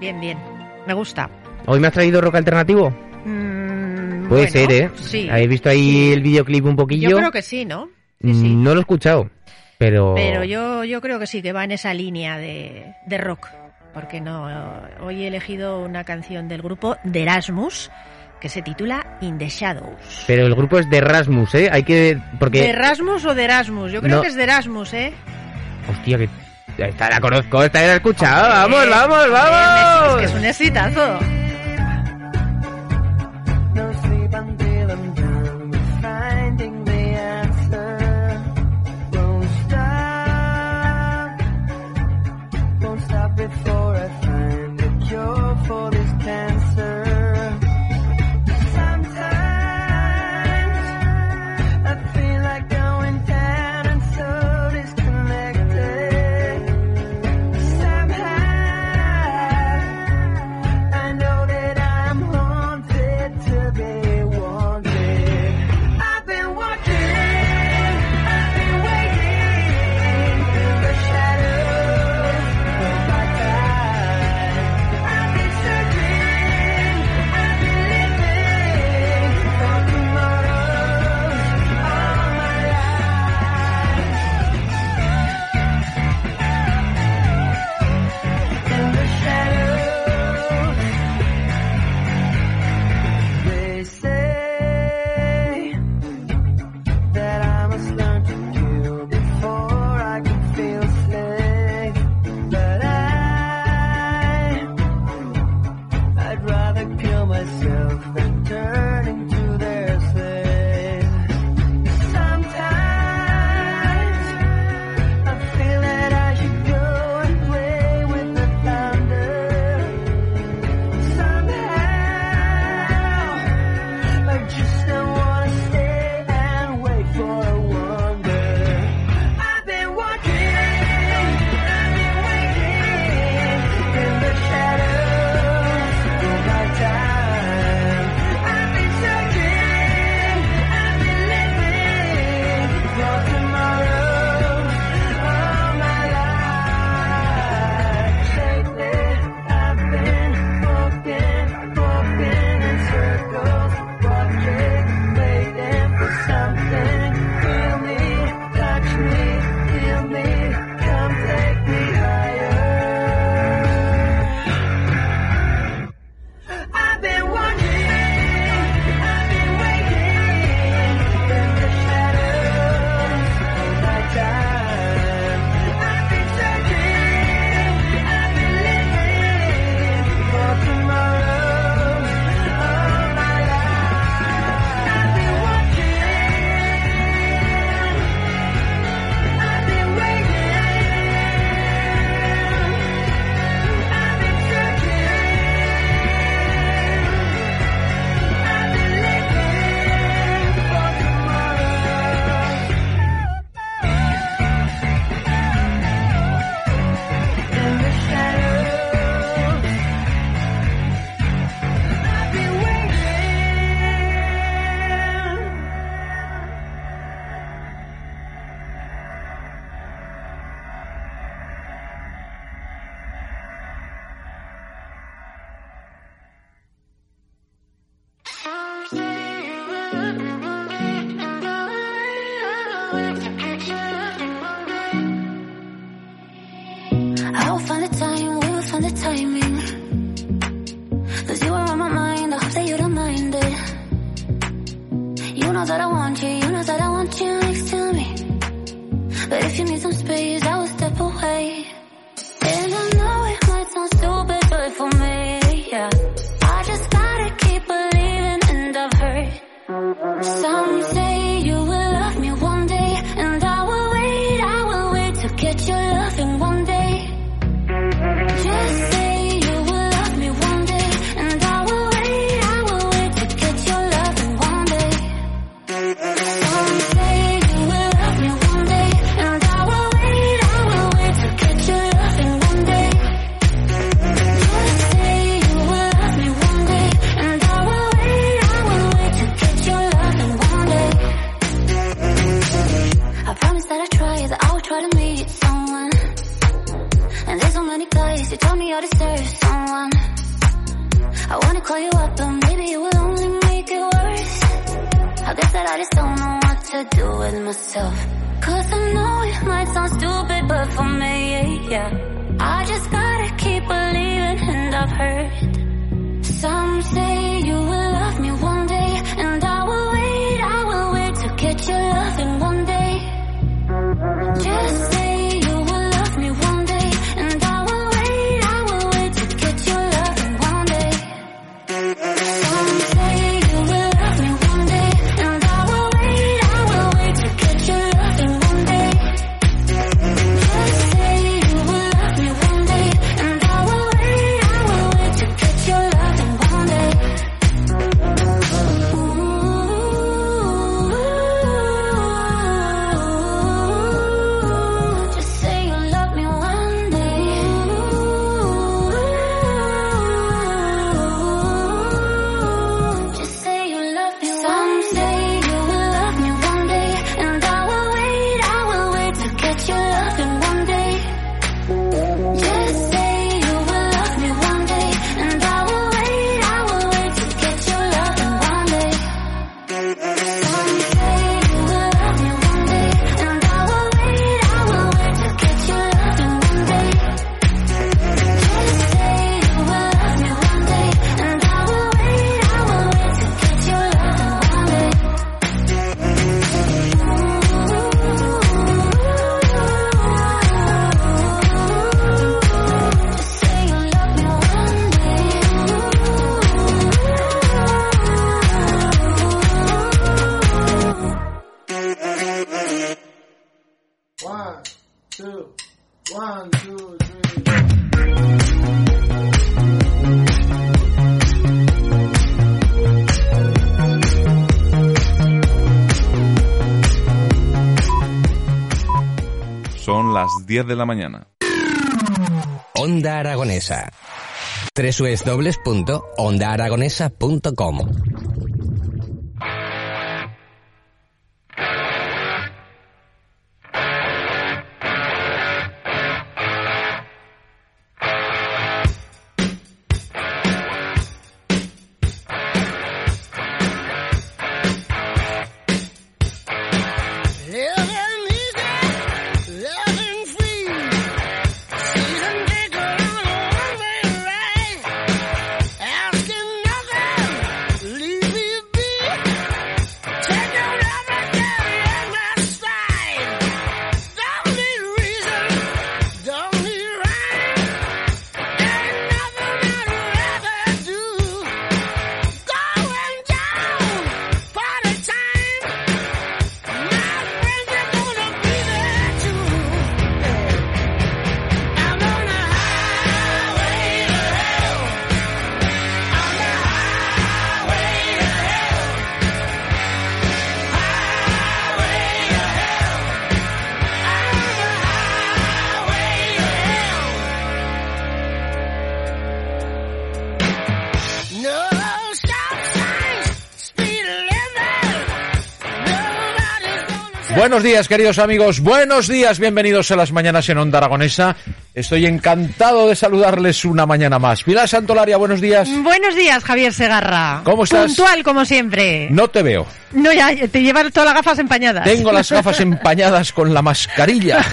Bien, bien. Me gusta. ¿Hoy me has traído rock alternativo? Mm, Puede ser, ¿eh? Sí. ¿Habéis visto ahí el videoclip un poquillo? Yo creo que sí, ¿no? Mm, sí. No lo he escuchado, pero... Pero yo, yo creo que sí, que va en esa línea de, de rock. Porque no, hoy he elegido una canción del grupo de Erasmus, que se titula In the Shadows. Pero el grupo es de Erasmus, ¿eh? Hay que... Porque... ¿De Erasmus o de Erasmus? Yo creo que es de Erasmus, ¿eh? Hostia, que esta la conozco, esta ya la he escuchado. Vamos, vamos, vamos. Es, que es un exitazo. Son las 10 de la mañana. Onda Aragonesa. www.ondaaragonesa.com días, queridos amigos. Buenos días, bienvenidos a las mañanas en Onda Aragonesa. Estoy encantado de saludarles una mañana más. Pilar Santolaria, buenos días. Buenos días, Javier Segarra. ¿Cómo estás? Puntual, como siempre. No te veo. No, ya, te llevas todas las gafas empañadas. Tengo las gafas empañadas con la mascarilla.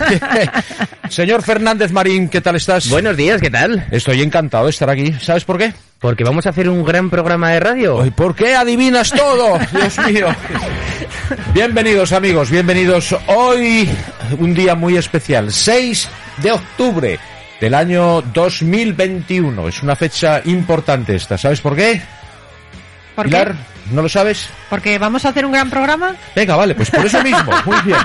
Señor Fernández Marín, ¿qué tal estás? Buenos días, ¿qué tal? Estoy encantado de estar aquí. ¿Sabes por qué? Porque vamos a hacer un gran programa de radio. ¿Por qué adivinas todo? Dios mío. Bienvenidos amigos, bienvenidos. Hoy un día muy especial, 6 de octubre del año 2021. Es una fecha importante esta. ¿Sabes por qué? ¿Por qué? Pilar, ¿no lo sabes? Porque vamos a hacer un gran programa. Venga, vale, pues por eso mismo. Muy bien.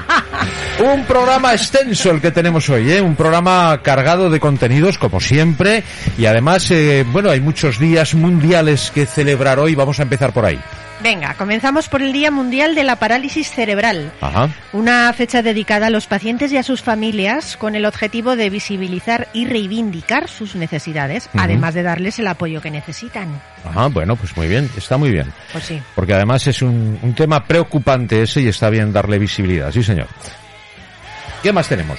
Un programa extenso el que tenemos hoy, ¿eh? Un programa cargado de contenidos, como siempre. Y además, eh, bueno, hay muchos días mundiales que celebrar hoy. Vamos a empezar por ahí. Venga, comenzamos por el Día Mundial de la Parálisis Cerebral. Ajá. Una fecha dedicada a los pacientes y a sus familias con el objetivo de visibilizar y reivindicar sus necesidades, además de darles el apoyo que necesitan. Ajá, bueno, pues muy bien, está muy bien. Pues sí. Porque además es un, un tema preocupante ese y está bien darle visibilidad, sí señor. ¿Qué más tenemos?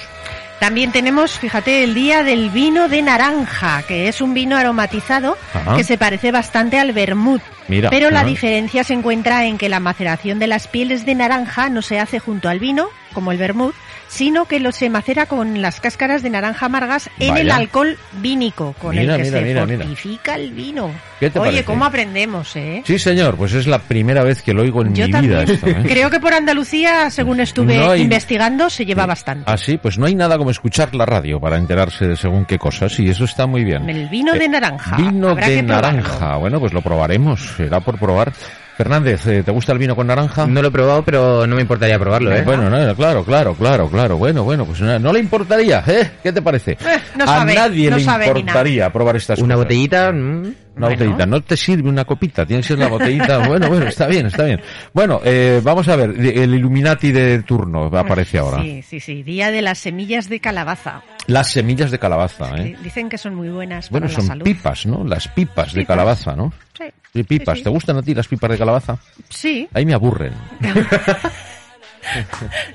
También tenemos, fíjate, el día del vino de naranja, que es un vino aromatizado Ajá. que se parece bastante al vermut. Mira, pero la diferencia se encuentra en que la maceración de las pieles de naranja no se hace junto al vino, como el vermut, sino que lo se macera con las cáscaras de naranja amargas en Vaya. el alcohol vínico, con Mira, el que mira, se mira, fortifica el vino. ¿Qué te Oye, parece? ¿cómo aprendemos, eh? Sí, señor, pues es la primera vez que lo oigo en Yo mi también. vida esto. ¿eh? Creo que por Andalucía, según estuve No hay- investigando, se lleva bastante. Ah, sí, pues no hay nada como escuchar la radio para enterarse de según qué cosas, y eso está muy bien. El vino de Eh, naranja. Vino Habrá de probarlo. naranja. Bueno, pues lo probaremos, será por probar. Fernández, eh, ¿te gusta el vino con naranja? No lo he probado, pero no me importaría probarlo, ¿eh? Bueno, no, claro, claro, claro, claro. Bueno, bueno, pues no, no le importaría, ¿eh? ¿Qué te parece? no A sabe, nadie no le sabe importaría probar estas Una cosas. botellita... mm, Una bueno. botellita, no te sirve una copita, tiene que ser la botellita. Bueno, bueno, está bien, está bien. Bueno, eh, vamos a ver, el Illuminati de turno aparece ahora. Sí, sí, sí. Día de las semillas de calabaza. Las semillas de calabaza, ¿eh? Dicen que son muy buenas Bueno, para la son salud. pipas, ¿no? Las pipas de calabaza, ¿no? Sí. Sí, pipas. sí. ¿Te gustan a ti las pipas de calabaza? Sí. Ahí me aburren.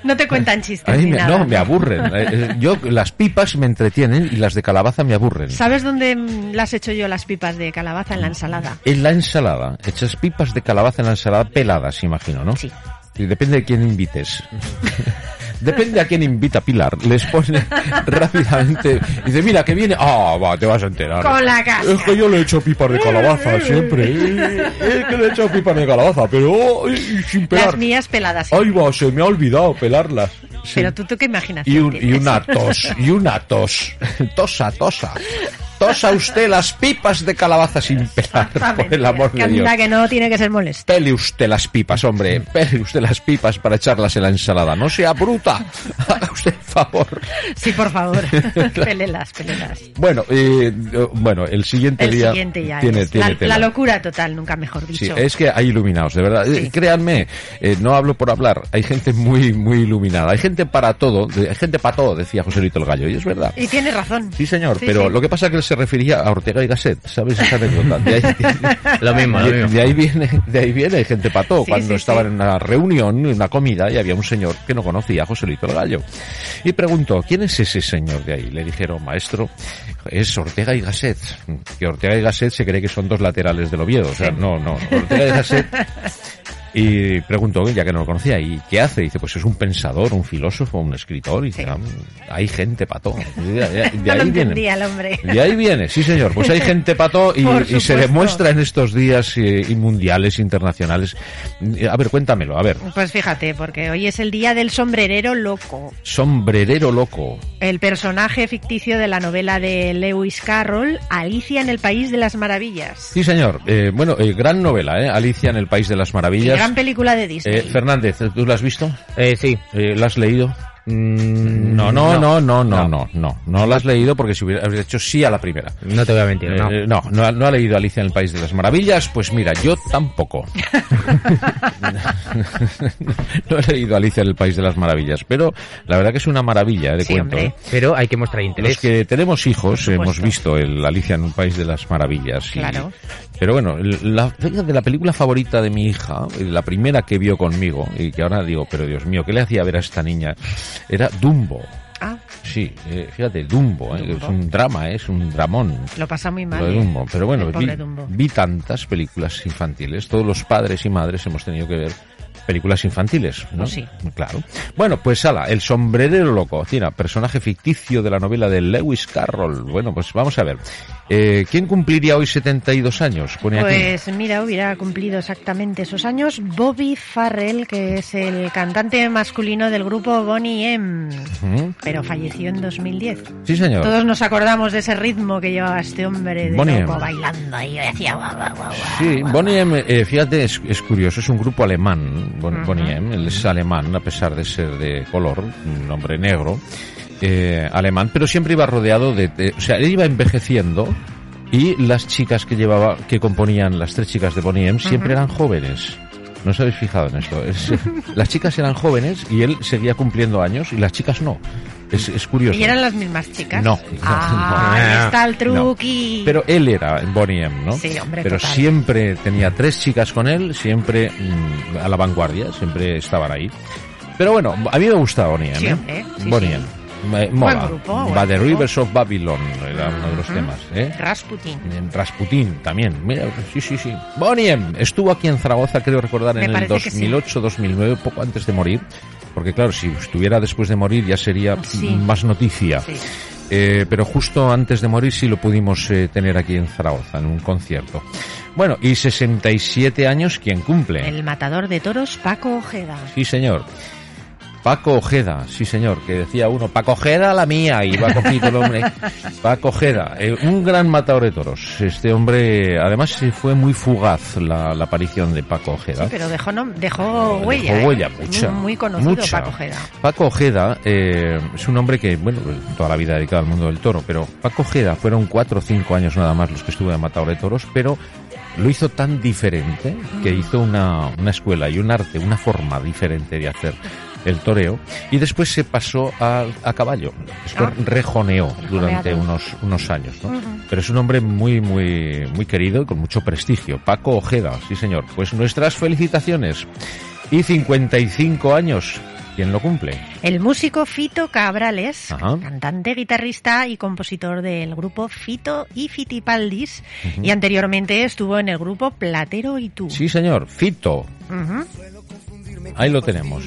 No te cuentan chistes ni nada. no, me aburren. Eh, eh, Yo, las pipas me entretienen y las de calabaza me aburren. ¿Sabes dónde mm, las he hecho yo las pipas de calabaza en la ensalada? En la ensalada, echas pipas de calabaza en la ensalada peladas, imagino, ¿no? Sí. depende de quién invites. Depende a quién invita Pilar. Les pone rápidamente. Dice, mira, que viene. Ah, va, te vas a enterar. Con la casa. Es que yo le he hecho pipas de calabaza siempre. Es que le he hecho pipas de calabaza, pero sin pelar. Las mías peladas. Ay, va, se me ha olvidado pelarlas. Sí. Pero tú, tú qué imaginación Y, un- y una tos, y una tos. Tosa, tosa. Tosa usted las pipas de calabaza sin pelar, por el amor de Dios. que no tiene que ser molesto. Pele usted las pipas, hombre. Pele usted las pipas para echarlas en la ensalada. No sea bruta. Haga usted el favor. Sí, por favor. pelelas, pelelas. Bueno, eh, bueno, el siguiente El día siguiente ya tiene, es. tiene la, locura total, nunca mejor Sí, dicho. es que hay iluminados, de verdad. Eh, Créanme, eh, no hablo por hablar. Hay gente muy, muy iluminada. Hay gente para todo. Hay gente para todo, decía José Lito el Gallo. Y es verdad. Y tienes razón. Sí, señor, Sí, pero sí. lo que pasa es que él se refería a Ortega y Gasset, ¿sabes esa anécdota? De ahí, Lo mismo, lo de, mismo. de ahí viene, de ahí viene gente pató. Sí, cuando sí, estaban sí. en una reunión, en una comida, y había un señor que no conocía a José Lito el Gallo. Y preguntó, ¿quién es ese señor de ahí? Le dijeron, maestro, es Ortega y Gasset. Que Ortega y Gasset se cree que son dos laterales del Oviedo. O sea, no, no. Ortega y Gasset y preguntó, ya que no lo conocía, ¿y qué hace? dice, pues es un pensador, un filósofo, un escritor. Y dice, "Ah, hay gente pató. De, de- de no lo ahí viene. entendía el hombre. De ahí viene, sí señor. Pues hay gente pato y, se demuestra en estos días eh, y mundiales, internacionales. A ver, cuéntamelo, a ver. Pues fíjate, porque hoy es el día del sombrerero loco. Sombrerero loco. El personaje ficticio de la novela de Lewis Carroll, Alicia en el País de las Maravillas. Sí señor. Eh, bueno, eh, gran novela, ¿eh? Alicia en el País de las Maravillas. Gran película de Disney. Eh, Fernández, ¿tú la has visto? Eh, sí. ¿La has leído? No, no, no, no, no, no, no, no la has leído porque si hubieras hecho sí a la primera. No te voy a mentir, no. Eh, no, no, ha- no ha leído Alicia en el País de las Maravillas, pues mira, yo tampoco. no he leído Alicia en el País de las Maravillas, pero la verdad que es una maravilla eh, de Sí, cuento. hombre. ¿eh? Pero hay que mostrar interés. Los que tenemos hijos hemos visto el Alicia en un País de las Maravillas. y- Claro. pero bueno, la, fíjate, la película favorita de mi hija, la primera que vio conmigo, y que ahora digo, pero Dios mío, ¿qué le hacía ver a esta niña? Era Dumbo. Ah. Sí, eh, fíjate, Dumbo, eh, es un drama, eh, es un dramón. Lo pasa muy mal. Lo de ¿eh? Dumbo. Pero bueno, vi, pobre Dumbo. vi tantas películas infantiles. Todos los padres y madres hemos tenido que ver películas infantiles, ¿no? Pues sí. Claro. Bueno, pues ala, el sombrerero loco, Tina, personaje ficticio de la novela de Lewis Carroll. Bueno, pues vamos a ver. Eh, ¿Quién cumpliría hoy 72 años? Pone aquí. Pues mira, hubiera cumplido exactamente esos años Bobby Farrell, que es el cantante masculino del grupo Bonnie M, Ujú. pero falleció en 2010. Sí, señor. Todos nos acordamos de ese ritmo que llevaba este hombre de Bonnie loco M. bailando ahí, decía guau, guau, guau. Sí, Bonnie M, eh, fíjate, es, es curioso, es un grupo alemán, Bon- Ujú. Bonnie M, él es alemán, a pesar de ser de color, un hombre negro, eh, alemán, pero siempre iba rodeado de, de- o sea, él iba envejeciendo y las chicas que llevaba, que componían las tres chicas de Bonnie M, siempre Ujú. eran jóvenes. ¿No os habéis fijado en esto? Es, las chicas eran jóvenes y él seguía cumpliendo años y las chicas no. Es, es curioso. ¿Y eran las mismas chicas? No. Ah, No. ahí está el No. truqui. Pero él era Bonnie M, ¿no? Sí, hombre, Pero total. siempre tenía tres chicas con él, siempre mm, a la vanguardia, siempre estaban ahí. Pero bueno, a mí me gusta Bonnie M. Sí, ¿eh? hombre, sí, Bonnie sí. Buen mola. grupo, buen the. Rivers of Babylon era uno de los temas. ¿eh? Rasputin. Rasputin también. Mira, sí, sí, sí. Boniem estuvo aquí en Zaragoza, creo recordar, Me en el parece que sí. 2008-2009, poco antes de morir. Porque claro, si estuviera después de morir ya sería Sí. más noticia. Sí. Eh, pero justo antes de morir sí lo pudimos eh, tener aquí en Zaragoza, en un concierto. Bueno, y 67 años, ¿quién cumple? El matador de toros, Paco Ojeda. Sí, señor. Paco Ojeda, sí señor, que decía uno, Paco Ojeda la mía, y va cogido el hombre. Paco Ojeda, eh, un gran matador de toros. Este hombre, además fue muy fugaz la, la aparición de Paco Ojeda. Sí, pero dejó, nom- dejó huella. Dejó ¿eh? mucha. Muy, muy conocido mucha. Paco Ojeda. Paco Ojeda eh, es un hombre que, bueno, toda la vida dedicado al mundo del toro, pero Paco Ojeda fueron cuatro o cinco años nada más los que estuvo de matador de toros, pero lo hizo tan diferente que hizo una, una escuela y un arte, una forma diferente de hacer el toreo y después se pasó a, a caballo. Después Ah. rejoneó durante unos, unos años, ¿no? Pero es un hombre muy, muy, muy querido y con mucho prestigio. Paco Ojeda, sí señor. Pues nuestras felicitaciones. Y 55 años. ¿Quién lo cumple? El músico Fito Cabrales, Ajá. cantante, guitarrista y compositor del grupo Fito y Fitipaldis, y anteriormente estuvo en el grupo Platero y tú. Sí señor, Fito. Ahí lo tenemos.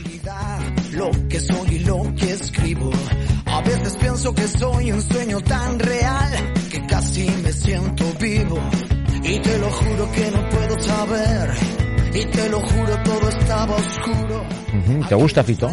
lo que soy y lo que escribo. A veces pienso que soy un sueño tan real que casi me siento vivo. Y te lo juro que no puedo saber. Y te lo juro todo estaba oscuro. Ujú, ¿Te gusta Fito?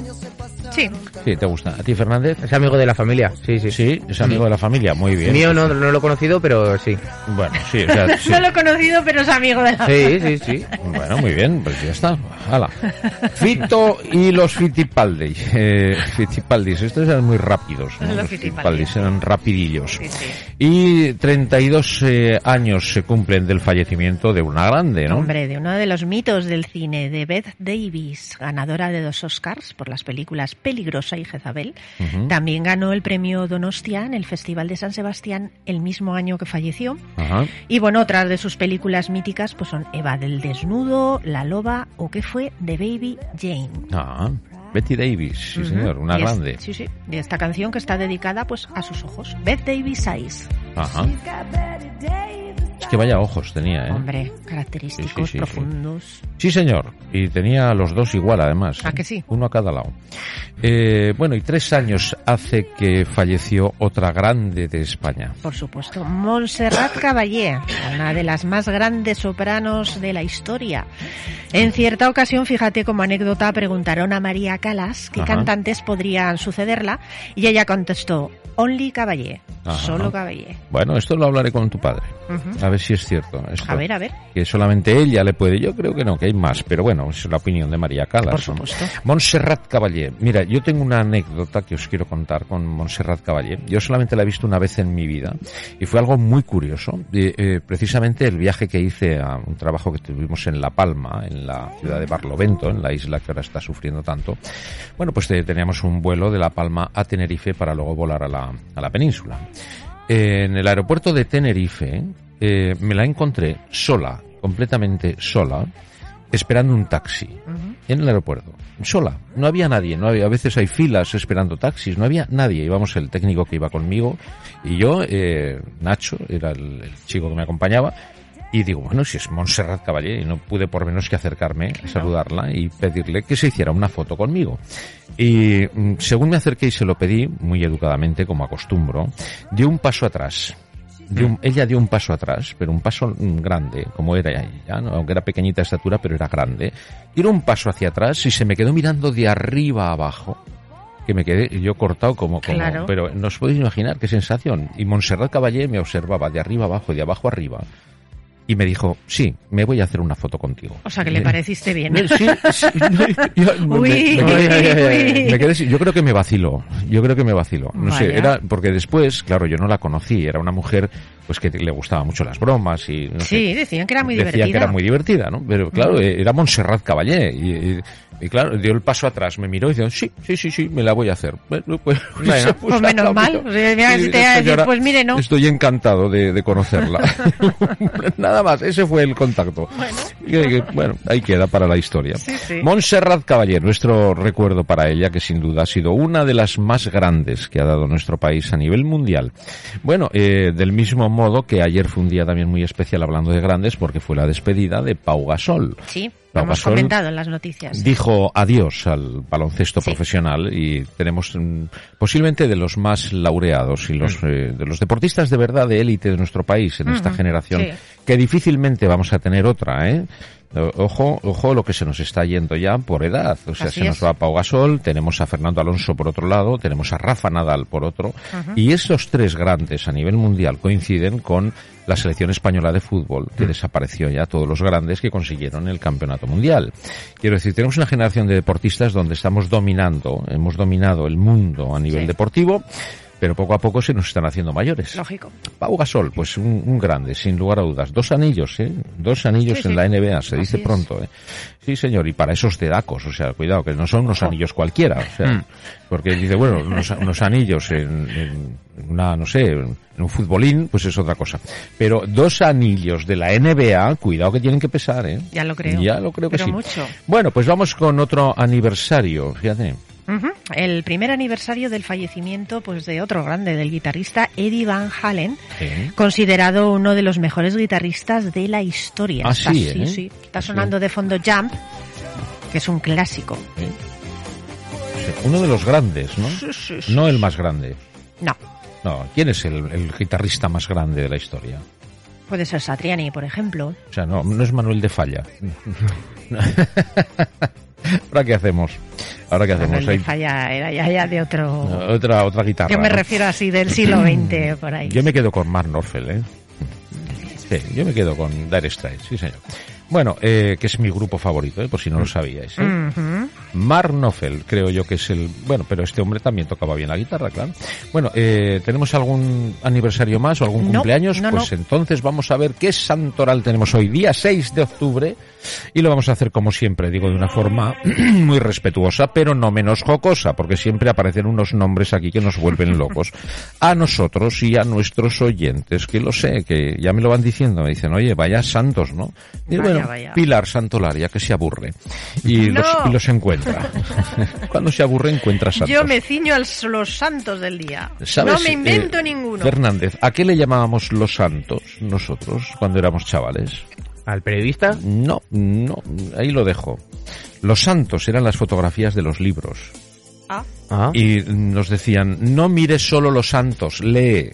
Sí. Sí, te gusta. ¿A ti, Fernández? Es amigo de la familia, sí, sí. Sí, es amigo de la familia, muy bien. Mío no, no lo he conocido, pero sí. Bueno, sí, o sea, sí. No lo he conocido, pero es amigo de la Sí, sí, sí. Bueno, muy bien, pues ya está. Hala. Fito y los Fitipaldis. Eh, Fitipaldis, estos eran muy rápidos. ¿no? Los Los Fitipaldis. Fitipaldis eran rapidillos. Sí, sí. Y 32 eh, años se cumplen del fallecimiento de una grande, ¿no? Hombre, de uno de los mitos del cine, de Beth Davis, ganadora de dos Oscars por las películas Peligrosa y Jezabel. También ganó el premio Donostia en el Festival de San Sebastián el mismo año que falleció. Y bueno, otras de sus películas míticas pues son Eva del Desnudo, La Loba o ¿Qué fue? de Baby Jane. Ah, Betty Davis, sí señor, una Y es- grande. sí, sí. Y esta canción que está dedicada pues a sus ojos. Beth Davis Eyes. Ajá. Es que vaya ojos tenía, ¿eh? Hombre, característicos, Sí, sí, sí, profundos. Sí, señor. Y tenía los dos igual, además. ¿A que sí? Uno a cada lado. Eh, bueno, y tres años hace que falleció otra grande de España. Por supuesto, Montserrat Caballé, una de las más grandes sopranos de la historia. En cierta ocasión, fíjate como anécdota, preguntaron a María Calas qué Ajá. cantantes podrían sucederla y ella contestó, Only Caballé, Ajá. solo Caballé. Bueno, esto lo hablaré con tu padre. A ver si es cierto. Esto. A ver, a ver. Que solamente ella le puede. Yo creo que no, que hay más. Pero bueno, es la opinión de María Calas. Por. Montserrat Caballé. Mira, yo tengo una anécdota que os quiero contar con Montserrat Caballé. Yo solamente la he visto una vez en mi vida y fue algo muy curioso. Eh, eh, precisamente el viaje que hice a un trabajo que tuvimos en La Palma, en la ciudad de Barlovento, en la isla que ahora está sufriendo tanto. Bueno, pues teníamos un vuelo de La Palma a Tenerife para luego volar a la, a la península. En el aeropuerto de Tenerife eh, me la encontré sola, completamente sola, esperando un taxi en el aeropuerto. Sola, no había nadie, no había, a veces hay filas esperando taxis, no había nadie. Íbamos el técnico que iba conmigo y yo, eh, Nacho, era el, el chico que me acompañaba. Y digo, bueno, si es Montserrat Caballé, y no pude por menos que acercarme a saludarla y pedirle que se hiciera una foto conmigo. Y mm, según me acerqué y se lo pedí, muy educadamente, como acostumbro, dio un paso atrás. Dio un- ella dio un paso atrás, pero un paso mm, grande, como era ella, ¿no? aunque era pequeñita de estatura, pero era grande. Dio un paso hacia atrás y se me quedó mirando de arriba a abajo que me quedé yo cortado como, como Claro. pero no os podéis imaginar qué sensación. Y Montserrat Caballé me observaba de arriba abajo, de abajo arriba. Y me dijo, sí, me voy a hacer una foto contigo. O sea que le Me- pareciste bien. sí, yo- me- Uy, me quedé- uy. me quedé sin- yo creo que me vaciló, yo creo que me vaciló. No sé, era porque después, claro, yo no la conocí, era una mujer pues que le gustaban mucho las bromas y no sé, Sí, decían que era muy decía divertida. que era muy divertida, ¿no? Pero claro, eh, era Montserrat Caballé y, y- y claro, dio el paso atrás, me miró y dijo, sí, sí, sí, sí, me la voy a hacer. Bueno, pues, Bueno, pues a menos mal. Mira, si te decir, pues mire, no. Estoy encantado de, de conocerla. Nada Nada más, ese fue el contacto. Y, bueno, ahí queda para la historia. Sí, sí. Montserrat Caballé, nuestro recuerdo para ella, que sin duda ha sido una de las más grandes que ha dado nuestro país a nivel mundial. Bueno, eh, del mismo modo que ayer fue un día también muy especial hablando de grandes, porque fue la despedida de Pau Gasol. Sí, lo hemos Gasol comentado en las noticias. Dijo adiós al baloncesto profesional y tenemos mm, posiblemente de los más laureados y los eh, de los deportistas de verdad de élite de nuestro país en esta Ujú, generación sí. que difícilmente vamos a tener otra, ¿eh? O- Ojo, ojo lo que se nos está yendo ya por edad. O sea, Así se nos va Pau Gasol, tenemos a Fernando Alonso por otro lado, tenemos a Rafa Nadal por otro. Y esos tres grandes a nivel mundial coinciden con la selección española de fútbol, que desapareció ya todos los grandes que consiguieron el campeonato mundial. Quiero decir, tenemos una generación de deportistas donde estamos dominando, hemos dominado el mundo a nivel Sí. deportivo, pero poco a poco se nos están haciendo mayores. Lógico. Pau Gasol, pues un, un grande, sin lugar a dudas. Dos anillos, ¿eh? Dos anillos Sí, en sí. la NBA, se dice Así pronto, ¿eh? Sí, señor, y para esos dedacos, o sea, cuidado, que no son unos anillos cualquiera, o sea, Mm. porque dice, bueno, unos, unos anillos en, en una, no sé, en un futbolín, pues es otra cosa. Pero dos anillos de la NBA, cuidado que tienen que pesar, ¿eh? Ya lo creo. Ya lo creo que Pero sí. mucho. Bueno, pues vamos con otro aniversario, fíjate. El primer aniversario del fallecimiento pues de otro grande, del guitarrista Eddie Van Halen, considerado uno de los mejores guitarristas de la historia. Ah, Está- sí, ¿eh? sí. Está sonando de fondo Jump, que es un clásico. Uno de los grandes, ¿no? No el más grande. No, No, ¿quién es el, el guitarrista más grande de la historia? puede ser Satriani, por ejemplo. O sea, no, no es Manuel de Falla. ¿Ahora qué hacemos? ¿Ahora qué hacemos? Hay Falla era ya, ya de otro... otra, otra guitarra. Yo me ¿no? refiero así del siglo XX, por ahí. Yo me quedo con Mark Knopfler, ¿eh? Sí, yo me quedo con Dire Straits, sí señor. Bueno, eh, que es mi grupo favorito, ¿eh? por si no lo sabíais. ¿eh? Mark Knopfler, creo yo que es el... Bueno, pero este hombre también tocaba bien la guitarra, claro. Bueno, eh, ¿tenemos algún aniversario más o algún No, cumpleaños? no, pues no. entonces vamos a ver qué santoral tenemos hoy, día 6 de octubre, y lo vamos a hacer como siempre, digo, de una forma muy respetuosa, pero no menos jocosa, porque siempre aparecen unos nombres aquí que nos vuelven locos. A nosotros y a nuestros oyentes, que lo sé, que ya me lo van diciendo, me dicen, oye, vaya santos, ¿no? Y Vaya, bueno, vaya. Pilar Santolaria, que se aburre, y, No. los, y los encuentra. Cuando se aburre, encuentra santos. Yo me ciño a los santos del día. ¿Sabes, no me invento eh, ninguno. Fernández, ¿a qué le llamábamos los santos nosotros cuando éramos chavales? ¿Al periodista? No, no, ahí lo dejo. Los santos eran las fotografías de los libros. Ah. Ah. Y nos decían, no mires solo los santos, lee.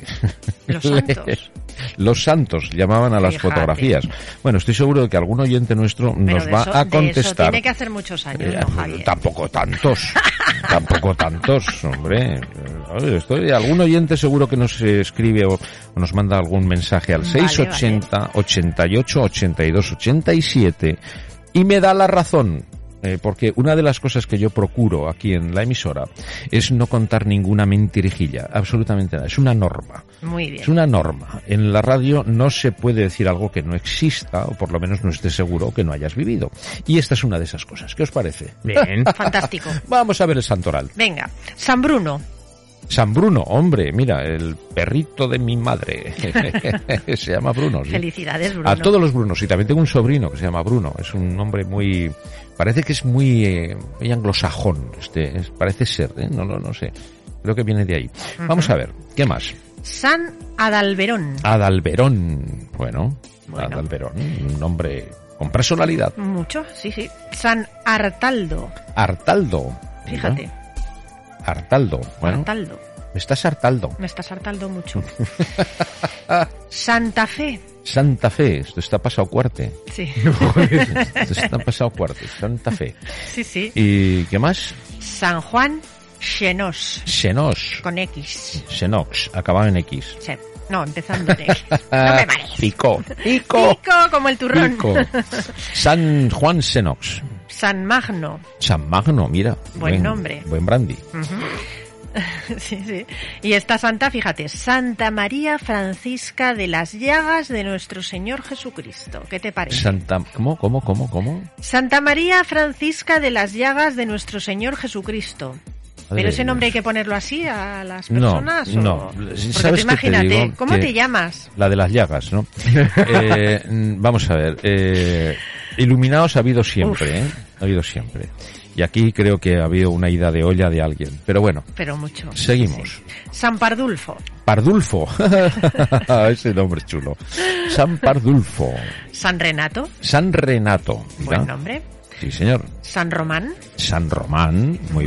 Los Lee. santos. Los santos llamaban a las Fíjate. fotografías. Bueno, estoy seguro de que algún oyente nuestro Pero nos va eso- a de eso contestar. tiene que hacer muchos años, Eh, ¿no, Javier? tampoco tantos. tampoco tantos, hombre. Estoy- algún oyente seguro que nos eh, escribe o, o nos manda algún mensaje al Vale, 680 88 82 87 y me da la razón. Eh, porque una de las cosas que yo procuro aquí en la emisora es no contar ninguna mentirijilla, absolutamente nada. Es una norma. Muy bien. Es una norma. En la radio no se puede decir algo que no exista, o por lo menos no esté seguro que no hayas vivido. Y esta es una de esas cosas. ¿Qué os parece? Bien. Fantástico. Vamos a ver el santoral. Venga, San Bruno. San Bruno, hombre, mira, el perrito de mi madre. se llama Bruno. sí. Felicidades, Bruno. A todos los Brunos. Y también tengo un sobrino que se llama Bruno. Es un nombre muy... Parece que es muy, eh, muy anglosajón. Este, es- parece ser, ¿eh? No, no, no sé. Creo que viene de ahí. Vamos a ver, ¿qué más? San Adalberón. Adalberón. Bueno, Adalberón, un nombre con personalidad. Mucho, sí, sí. San Artaldo. Artaldo. Fíjate, Artaldo. Bueno, Artaldo. estás Artaldo. Me estás hartando mucho. Santa Fe. Santa Fe, esto está pasado cuarte. Sí. Esto está pasado cuarte. Santa Fe. Sí, sí. ¿Y qué más? San Juan Xenos. Xenos. Con X. Xenox, acabado en X. Sí. No, empezando en X. No me. Pico. Pico. Pico como el turrón. Pico. San Juan Xenox. San Magno. San Magno, mira. Buen nombre. Buen brandy. Sí, sí. Y esta santa, fíjate, Santa María Francisca de las Llagas de nuestro Señor Jesucristo. ¿Qué te parece? Santa... ¿Cómo, cómo, cómo, cómo? Santa María Francisca de las Llagas de nuestro Señor Jesucristo. ¿Pero ese nombre hay que ponerlo así a las No, personas? o- no. Porque ¿Sabes tú qué te imagínate, digo? ¿cómo te llamas? La de las llagas, ¿no? Eh, mm, vamos a ver. eh, iluminados ha habido siempre, ¿eh? Ha habido siempre. Y aquí creo que ha habido una ida de olla de alguien. Pero bueno, Pero mucho. seguimos. San Pardulfo, Pardulfo. Ese nombre es chulo. San Pardulfo. San Renato, San Renato. Buen nombre. Sí, señor. San Román, San Román. Muy